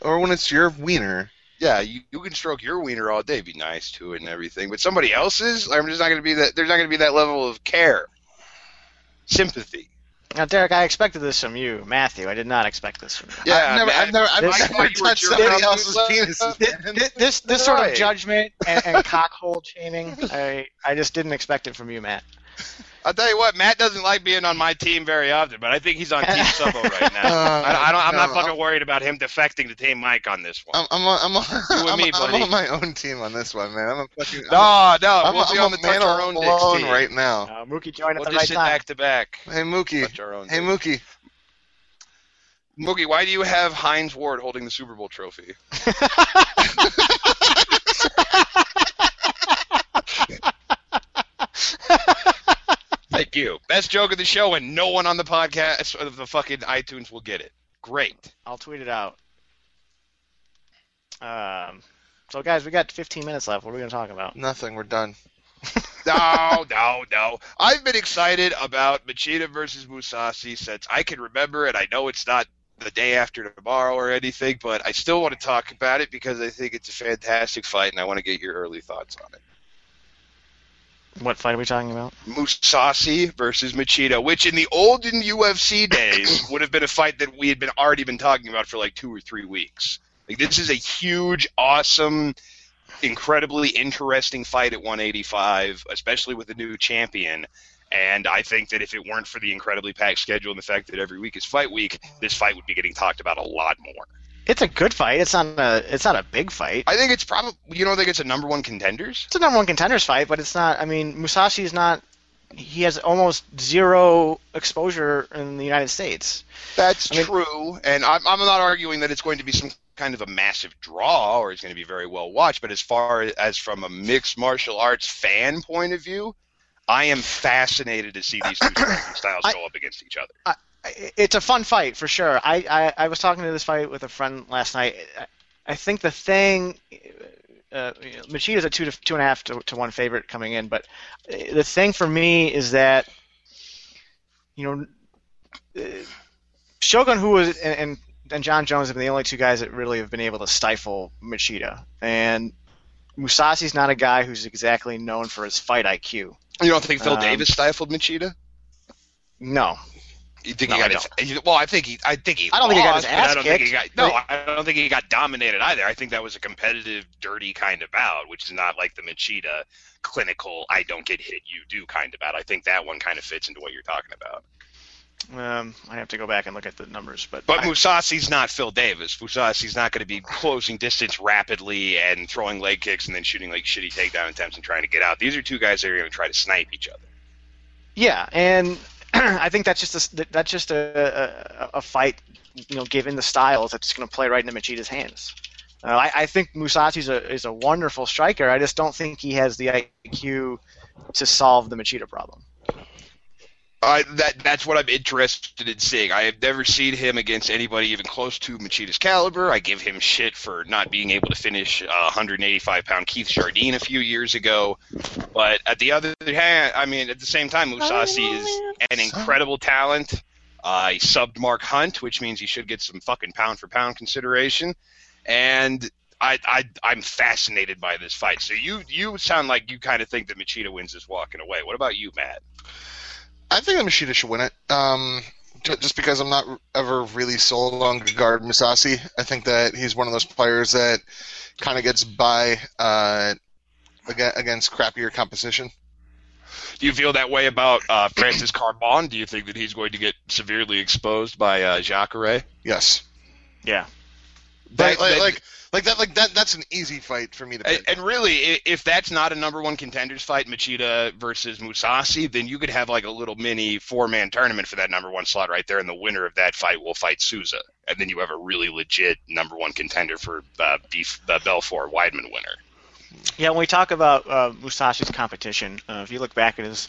or when it's your wiener. Yeah, you, you can stroke your wiener all day, be nice to it and everything, but somebody else's, I'm just not going to be that. There's not going to be that level of care, sympathy. Now, Derek, I expected this from you, Matthew. I did not expect this from you. Yeah, I've never, man. I've never, I've This- never I thought you were touched somebody else's penis. man. This, this, this sort of judgment and, and cockhole chaining, I, I just didn't expect it from you, Matt. I'll tell you what, Matt doesn't like being on my team very often, but I think he's on Team Subbo right now. Uh, I, I don't, I'm not no, fucking worried about him defecting to Team Mike on this one. I'm, I'm, on, I'm, on, I'm, me, I'm on my own team on this one, man. I'm a fucking. no, no, I'm, we'll I'm be a on the touch man our own dicks alone team. right now. Uh, Mookie joined We'll at the just right sit time. back to back. Hey Mookie. Touch our own Hey dicks. Mookie. Mookie, why do you have Hines Ward holding the Super Bowl trophy? Thank you. Best joke of the show, and no one on the podcast of the fucking iTunes will get it. Great. I'll tweet it out. Um, so, guys, we got 15 minutes left. What are we going to talk about? Nothing. We're done. No, no, no. I've been excited about Machida versus Mousasi since I can remember it. I know it's not the day after tomorrow or anything, but I still want to talk about it because I think it's a fantastic fight, and I want to get your early thoughts on it. What fight are we talking about? Mousasi versus Machida, which in the olden UFC days would have been a fight that we had been already been talking about for like two or three weeks. Like this is a huge, awesome, incredibly interesting fight at 185, especially with a new champion. And I think that if it weren't for the incredibly packed schedule and the fact that every week is fight week, this fight would be getting talked about a lot more. It's a good fight. It's not a. It's not a big fight. I think it's probably you don't think it's a number one contenders. It's a number one contenders fight, but it's not. I mean, Mousasi is not. He has almost zero exposure in the United States. That's I mean- true, and I'm, I'm not arguing that it's going to be some kind of a massive draw or it's going to be very well watched. But as far as from a mixed martial arts fan point of view, I am fascinated to see these two styles I- go up against each other. I- It's a fun fight for sure. I, I, I was talking to this fight with a friend last night. I, I think the thing, uh, you know, Machida's a two to two and a half to, to one favorite coming in, but uh, the thing for me is that, you know, uh, Shogun, who was and, and and Jon Jones have been the only two guys that really have been able to stifle Machida, and Mousasi's not a guy who's exactly known for his fight IQ. You don't think Phil Um, Davis stifled Machida? No, You think No, he I got his, well, I think he, I think he. I don't think he got his lost, but I ass don't think he kicked, got. No, I don't think he got dominated either. I think that was a competitive, dirty kind of bout, which is not like the Machida clinical. I don't get hit, you do kind of bout. I think that one kind of fits into what you're talking about. um, I have to go back and look at the numbers, but But I- Mousasi's not Phil Davis. Mousasi's not going to be closing distance rapidly and throwing leg kicks and then shooting like shitty takedown attempts and trying to get out. These are two guys that are going to try to snipe each other. Yeah, and I think that's just a, that's just a, a, a fight, you know, given the styles, that's going to play right into Machida's hands. Uh, I, I think Mousasi's a is a wonderful striker. I just don't think he has the IQ to solve the Machida problem. I that that's what I'm interested in seeing. I have never seen him against anybody even close to Machida's caliber. I give him shit for not being able to finish uh, 185 pound Keith Jardine a few years ago. But at the other hand, I mean, at the same time, Mousasi is an incredible talent. Uh, he subbed Mark Hunt, which means he should get some fucking pound for pound consideration. And I, I I'm fascinated by this fight. So you you sound like you kind of think that Machida wins this walking away. What about you, Matt? I think that Machida should win it. Um, just because I'm not ever really sold on Gegard Mousasi. I think that he's one of those players that kind of gets by uh, aga- against crappier competition. Do you feel that way about uh, Francis Carmont? Do you think that he's going to get severely exposed by uh, Jacare? Yes. Yeah, Like, That- like, that- like, like that. Like that. That's an easy fight for me to and, pick. and really, if that's not a number one contenders fight, Machida versus Mousasi, then you could have like a little mini four man tournament for that number one slot right there, and the winner of that fight will fight Souza, and then you have a really legit number one contender for uh, Beef uh, Belfort Weidman winner. Yeah. When we talk about uh, Mousasi's competition, uh, if you look back at his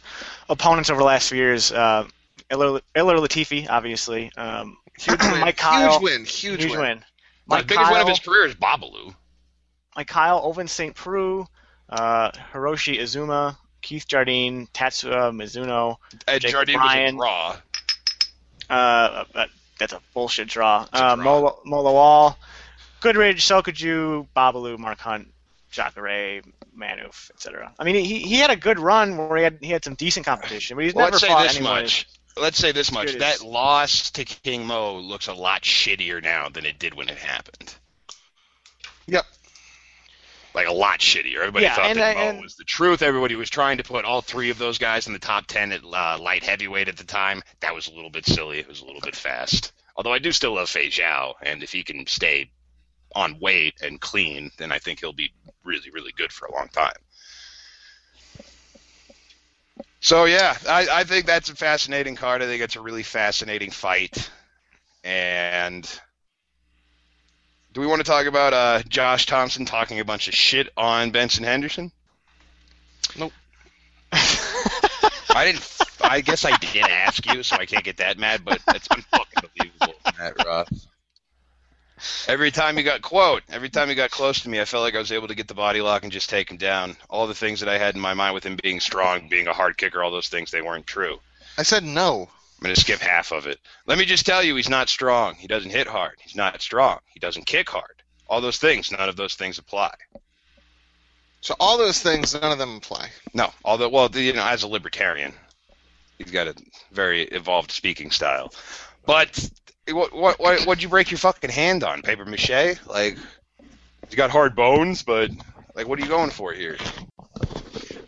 opponents over the last few years, uh, Ilir Latifi, obviously, um, huge win. Mike Kyle, huge win. Huge, huge win. win. the biggest win of his career is Babalu. like Kyle, Ovince St. Preux, uh, Hiroshi Izumi, Keith Jardine, Tatsuya Mizuno. And Jacob Jardine Bryan. was a draw. Uh, uh, that's a bullshit draw. a Uh, draw. Mola, Mola Wall, Goodridge, Sokoudjou, Babalu, Mark Hunt, Jacare, Manhoef, etc. I mean, he, he had a good run where he had he had some decent competition, but he's Well, never let's say fought this anyone. much. Let's say this much. That as- loss to King Mo looks a lot shittier now than it did when it happened. Yep. Like a lot shittier. Everybody Yeah, thought and- that Mo and- was the truth. Everybody was trying to put all three of those guys in the top ten at uh, light heavyweight at the time. That was a little bit silly. It was a little bit fast. Although I do still love Feijao, and if he can stay on weight and clean, then I think he'll be really, really good for a long time. So yeah, I, I think that's a fascinating card. I think it's a really fascinating fight. And do we want to talk about uh, Josh Thomson talking a bunch of shit on Benson Henderson? Nope. I didn't. I guess I did ask you, so I can't get that mad. But it's unfucking believable, Matt Roth. Every time he got quote, every time he got close to me, I felt like I was able to get the body lock and just take him down. All the things that I had in my mind with him being strong, being a hard kicker, all those things, they weren't true. I said no. I'm going to skip half of it. Let me just tell you, he's not strong. He doesn't hit hard. He's not strong. He doesn't kick hard. All those things, none of those things apply. So all those things, none of them apply. No, although well, the- you know, as a libertarian, he's got a very evolved speaking style. But what what what what'd you break your fucking hand on? Paper mache? Like you got hard bones, but like what are you going for here?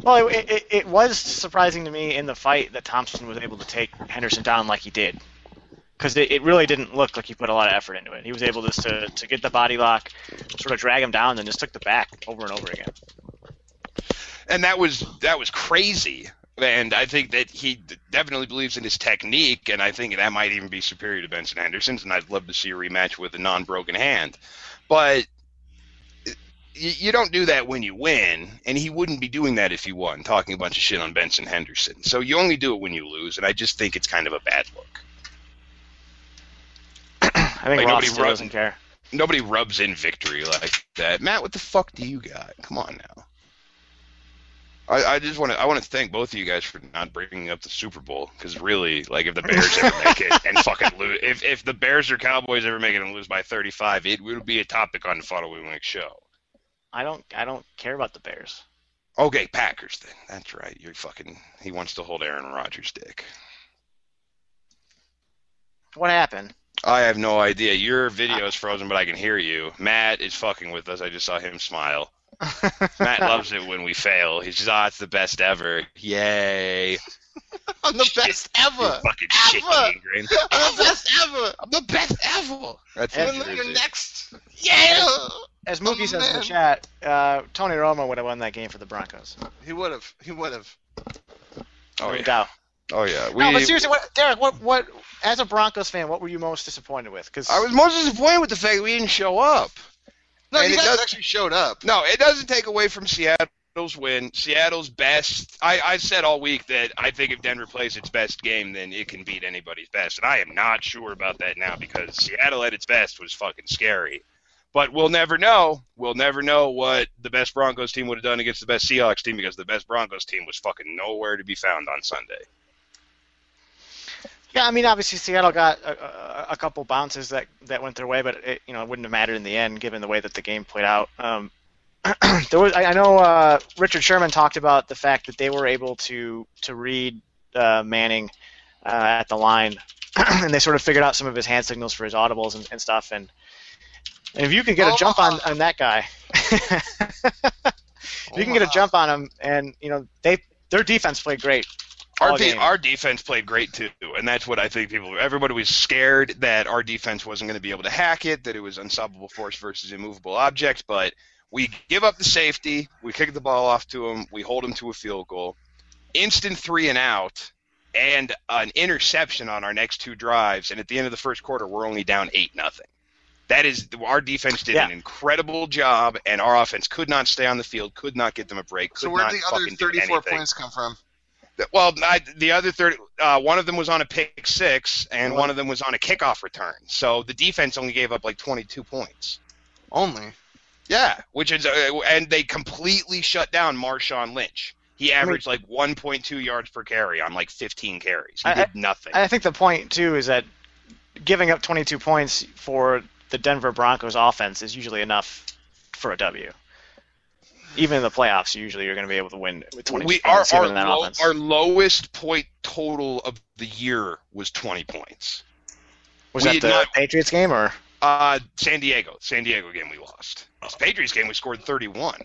Well, it, it, it was surprising to me in the fight that Thomson was able to take Henderson down like he did. Because it, it really didn't look like he put a lot of effort into it. He was able just to, to get the body lock, sort of drag him down, and just took the back over and over again. and that was that was crazy. And I think that he definitely believes in his technique, and I think that might even be superior to Benson Henderson's. And I'd love to see a rematch with a non-broken hand, but you, don't do that when you win, and he wouldn't be doing that if he won, talking a bunch of shit on Benson Henderson. So you only do it when you lose, and I just think it's kind of a bad look. I think Like, nobody run- doesn't care. Nobody rubs in victory like that. Matt, what the fuck do you got? Come on now. I, I just want to I want to thank both of you guys for not bringing up the Super Bowl because really, like, if the Bears ever make it and fucking lose, if if the Bears or Cowboys ever make it and lose by 35, it will be a topic on the following week's show. I don't I don't care about the Bears. Okay, Packers then. That's right. You're fucking. He wants to hold Aaron Rodgers' dick. What happened? I have no idea. Your video is frozen, but I can hear you. Matt is fucking with us. I just saw him smile. Matt loves it when we fail. He's just, oh, it's the best ever. Yay. I'm the best ever. fucking shit Ever. gangrene. I'm the best ever. I'm the best ever. That's And And then you're next. Yeah. As Mookie Oh, says in the chat, uh, Tony Romo would have won that game for the Broncos. He would have. He would have. Oh, no yeah. doubt. Oh, yeah. We, no, but seriously, what, Derek, what, what, as a Broncos fan, what were you most disappointed with? Because I was most disappointed with the fact that we didn't show up. No, And you it guys actually showed up. No, it doesn't take away from Seattle's win. Seattle's best. I, I said all week that I think if Denver plays its best game, then it can beat anybody's best. And I am not sure about that now because Seattle at its best was fucking scary. But we'll never know. We'll never know what the best Broncos team would have done against the best Seahawks team because the best Broncos team was fucking nowhere to be found on Sunday. Yeah, I mean, obviously Seattle got a, a, a couple bounces that, that went their way, but it, you know, it wouldn't have mattered in the end given the way that the game played out. Um, there was, I, I know uh, Richard Sherman talked about the fact that they were able to to read uh, Manning uh, at the line, and they sort of figured out some of his hand signals for his audibles and, and stuff. And, and if you can get a jump on, on that guy, if you can get a jump on him, and you know they their defense played great. Our, de- our defense played great too, and that's what I think people. Everybody was scared that our defense wasn't going to be able to hack it, that it was unstoppable force versus immovable object. But we give up the safety, we kick the ball off to them, we hold them to a field goal, instant three and out, and an interception on our next two drives. And at the end of the first quarter, we're only down eight nothing. That is our defense did Yeah. an incredible job, and our offense could not stay on the field, could not get them a break. Could So where did the other 34 points come from? Well, I, the other thirty, uh, one of them was on a pick six, and one of them was on a kickoff return. So the defense only gave up like 22 points. Only. Yeah, which is, uh, and they completely shut down Marshawn Lynch. He averaged like 1.2 yards per carry on like 15 carries. He I- did nothing. I think the point too is that giving up 22 points for the Denver Broncos offense is usually enough for a W. Even in the playoffs, usually you're going to be able to win with 22 we our points our, low, our lowest point total of the year was 20 points. Was we that the not- Patriots game or? Uh, San Diego, San Diego game we lost. This Patriots game we scored 31.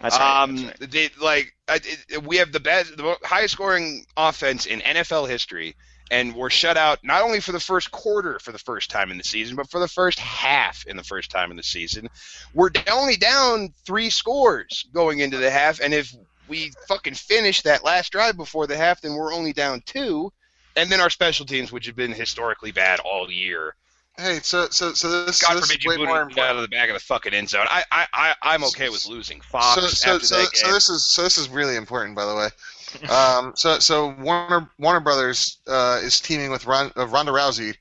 That's right. um, that's right. they like I- it, we have the best, the highest scoring offense in NFL history, and we're shut out not only for the first quarter for the first time in the season, but for the first half in the first time in the season. We're only down three scores going into the half, and if we fucking finish that last drive before the half, then we're only down two. And then our special teams, which have been historically bad all year, Hey, so so so this, God this forbid is you boot out of the back of the fucking end zone. I, I, I I'm okay with losing. Fox so so after so, so this is so this is really important, by the way. Um, so so Warner Warner Brothers uh, is teaming with Ron, uh, Ronda Rousey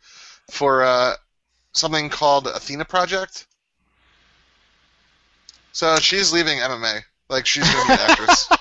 for uh, something called Athena Project. So she's leaving MMA. Like she's gonna be an actress.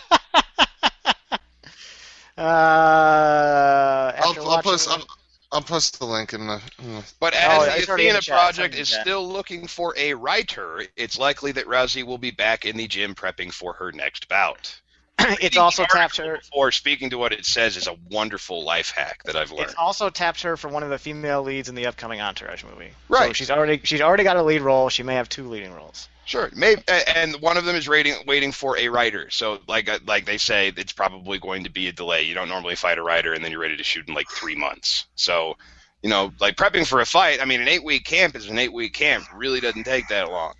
Uh, I'll, I'll post I'll, I'll post the link in the. In the But Oh, as it's the Athena project is the chat. still looking for a writer, it's likely that Rousey will be back in the gym prepping for her next bout. it's also the tapped her. for speaking to what it says is a wonderful life hack that I've learned. It's also tapped her for one of the female leads in the upcoming Entourage movie. So Right. she's already she's already got a lead role. She may have two leading roles. Sure, maybe, and one of them is waiting, waiting for a writer. So, like, uh, like they say, it's probably going to be a delay. You don't normally fight a writer, and then you're ready to shoot in like three months. So, you know, like prepping for a fight. I mean, an eight-week camp is an eight-week camp. Really doesn't take that long.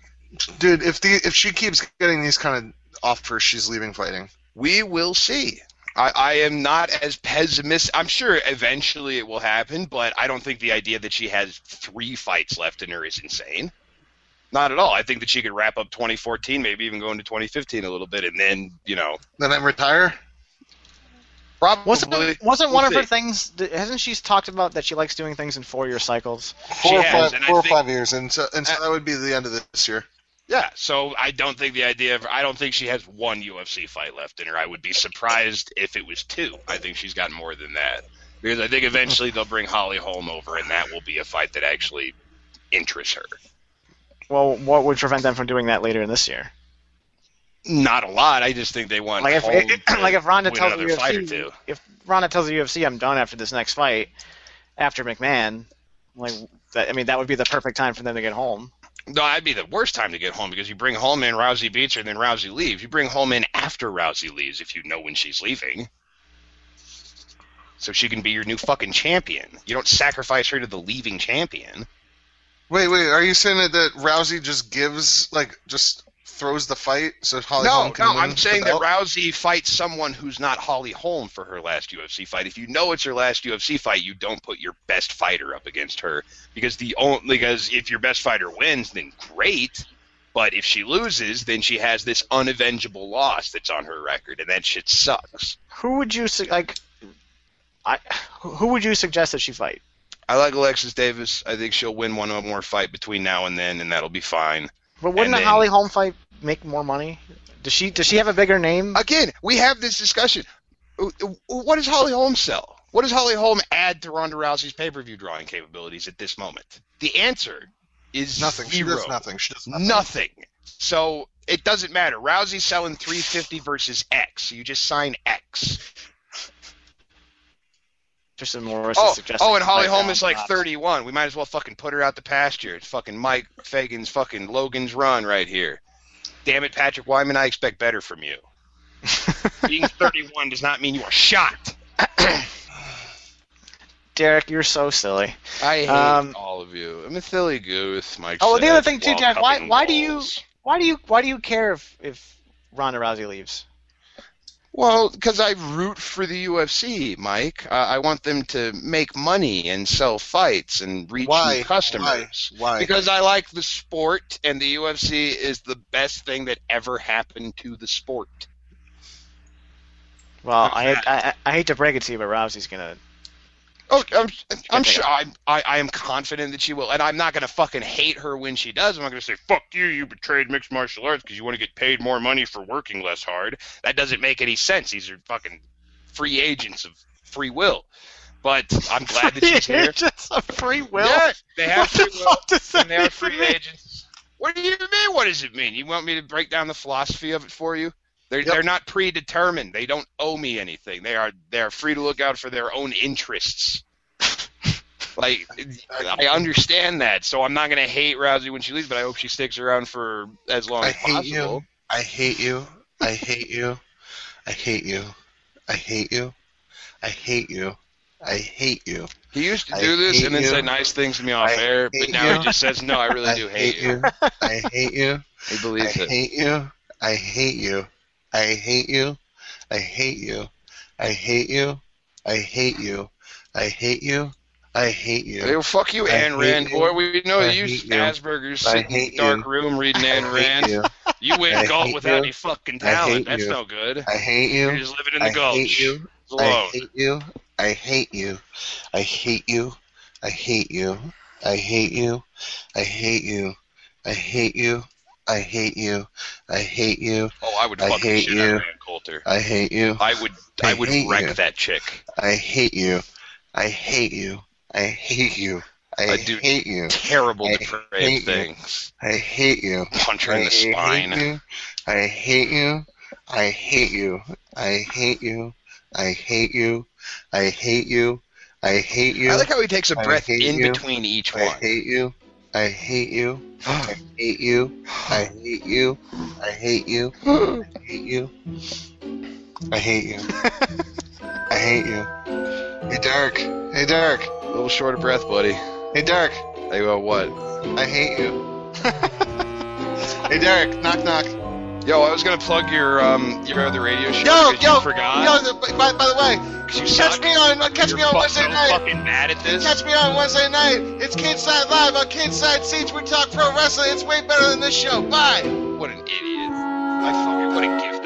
dude, if the if she keeps getting these kind of offers, she's leaving fighting. We will see. I, I am not as pessimistic. I'm sure eventually it will happen, but I don't think the idea that she has three fights left in her is insane. Not at all. I think that she could wrap up 2014, maybe even go into 2015 a little bit, and then you know Then I retire. probably Wasn't wasn't one we'll of her things? Hasn't she talked about that she likes doing things in four-year cycles? Four or has, five, four or think- five years, and so and so that would be the end of this year. Yeah, so I don't think the idea of I don't think she has one UFC fight left in her. I would be surprised if it was two. I think she's got more than that because I think eventually they'll bring Holly Holm over, and that will be a fight that actually interests her. Well, what would prevent them from doing that later in this year? Not a lot. I just think they want Like if like if Ronda tells the another fight or UFC, if Ronda tells the UFC I'm done after this next fight, after McMann, like that, I mean that would be the perfect time for them to get Holm. No, that'd be the worst time to get Holm because you bring Holm in, Rousey beats her, and then Rousey leaves. You bring Holm in after Rousey leaves if you know when she's leaving. So she can be your new fucking champion. You don't sacrifice her to the leaving champion. Wait, wait, are you saying that, that Rousey just gives like just throws the fight so Holly no, Holm can no, win I'm saying that? Rousey fights someone who's not Holly Holm for her last UFC fight. If you know it's her last UFC fight, you don't put your best fighter up against her because the only because if your best fighter wins, then great. But if she loses, then she has this unavengeable loss that's on her record, and that shit sucks. Who would you su- like? I who would you suggest that she fight? I like Alexis Davis. I think she'll win one more fight between now and then, and that'll be fine. But wouldn't And a then- Holly Holm fight make more money? Does she does she have a bigger name? Again, we have this discussion. What does Holly Holm sell? What does Holly Holm add to Ronda Rousey's pay-per-view drawing capabilities at this moment? The answer is nothing. She Zero. does nothing. She does nothing. Nothing. So it doesn't matter. Rousey's selling 350 versus X. You just sign X. Just more Oh, oh, and Holly right Holm now, is like not- 31. We might as well fucking put her out the pasture. It's fucking Mike Fagan's fucking Logan's run right here. Damn it, Patrick Wyman, I expect better from you. Being 31 does not mean you are shot. Derek, you're so silly. I hate Um, all of you. I'm a silly goose, Mike. Oh, the other thing too, while Jack. Why cupping why do you why do you why do you care if if Ronda Rousey leaves? Well, because I root for the UFC, Mike. Uh, I want them to make money and sell fights and reach Why? new customers. Why? Why? Because I like the sport, and the UFC is the best thing that ever happened to the sport. Well, I. I I hate to break it to you, but Rousey's gonna. Oh, I'm, I'm sure. I'm, I, I am confident that she will, and I'm not going to fucking hate her when she does. I'm not going to say "fuck you," you betrayed mixed martial arts because you want to get paid more money for working less hard. That doesn't make any sense. These are fucking free agents of free will. But I'm glad that she's here. Just a free will. They have what free the will, fuck does that and they are free mean? agents. What do you mean? What does it mean? You want me to break down the philosophy of it for you? They're, Yep. they're not predetermined. They don't owe me anything. They are they are free to look out for their own interests. like I understand that, so I'm not gonna hate Rousey when she leaves, but I hope she sticks around for as long I as hate possible. you. I hate you. I hate you. I hate you. I hate you. I hate you. I hate you. He used to I do this and then you. say nice things to me off I air, but now you. he just says, "No, I really I do hate, hate you." you. I hate you. He I believes it. I hate you. I hate you. I hate you. I hate you. I hate you. I hate you. I hate you. I hate you. Well, fuck you, hate Rand, you. boy. We know I you. Asperger's I sit in the dark you. room reading hate Rand. you. You gulp hate without any fucking talent. That's no good. I hate you. You're just living in the I gulch. hate you. I hate you. I hate you. I hate you. I hate you. I hate you. I hate you. I hate you. I hate you. I hate you. Oh, I would I hate shoot you. Rand Coulter. I hate you. I would. I I would wreck you. that chick. I hate you. I hate you. I hate you. I, I do hate you. Terrible, I depraved hate you. things. I hate you. Punch her in the I spine. Hate you. I hate you. I hate you. I hate you. I hate you. I hate you. I hate you. I like how he takes a breath in between each one. I hate you. I hate you. I hate you. I hate you. I hate you. I hate you. I hate you. I hate you. Hey, Dark. Hey, Dark. A little short of breath, buddy. Hey, Dark. Hey, well, what? I hate you. hey, Derek. Knock, knock. Yo, I was gonna plug your um your other radio show Yo, yo, you forgot. yo. By, by the way, you catch suck. me on catch You're me on fu- Wednesday so night. fucking mad at this. Catch me on Wednesday night. It's Kidside Live on Kidside Seats. We talk pro wrestling. It's way better than this show. Bye. What an idiot! I fucking what a gift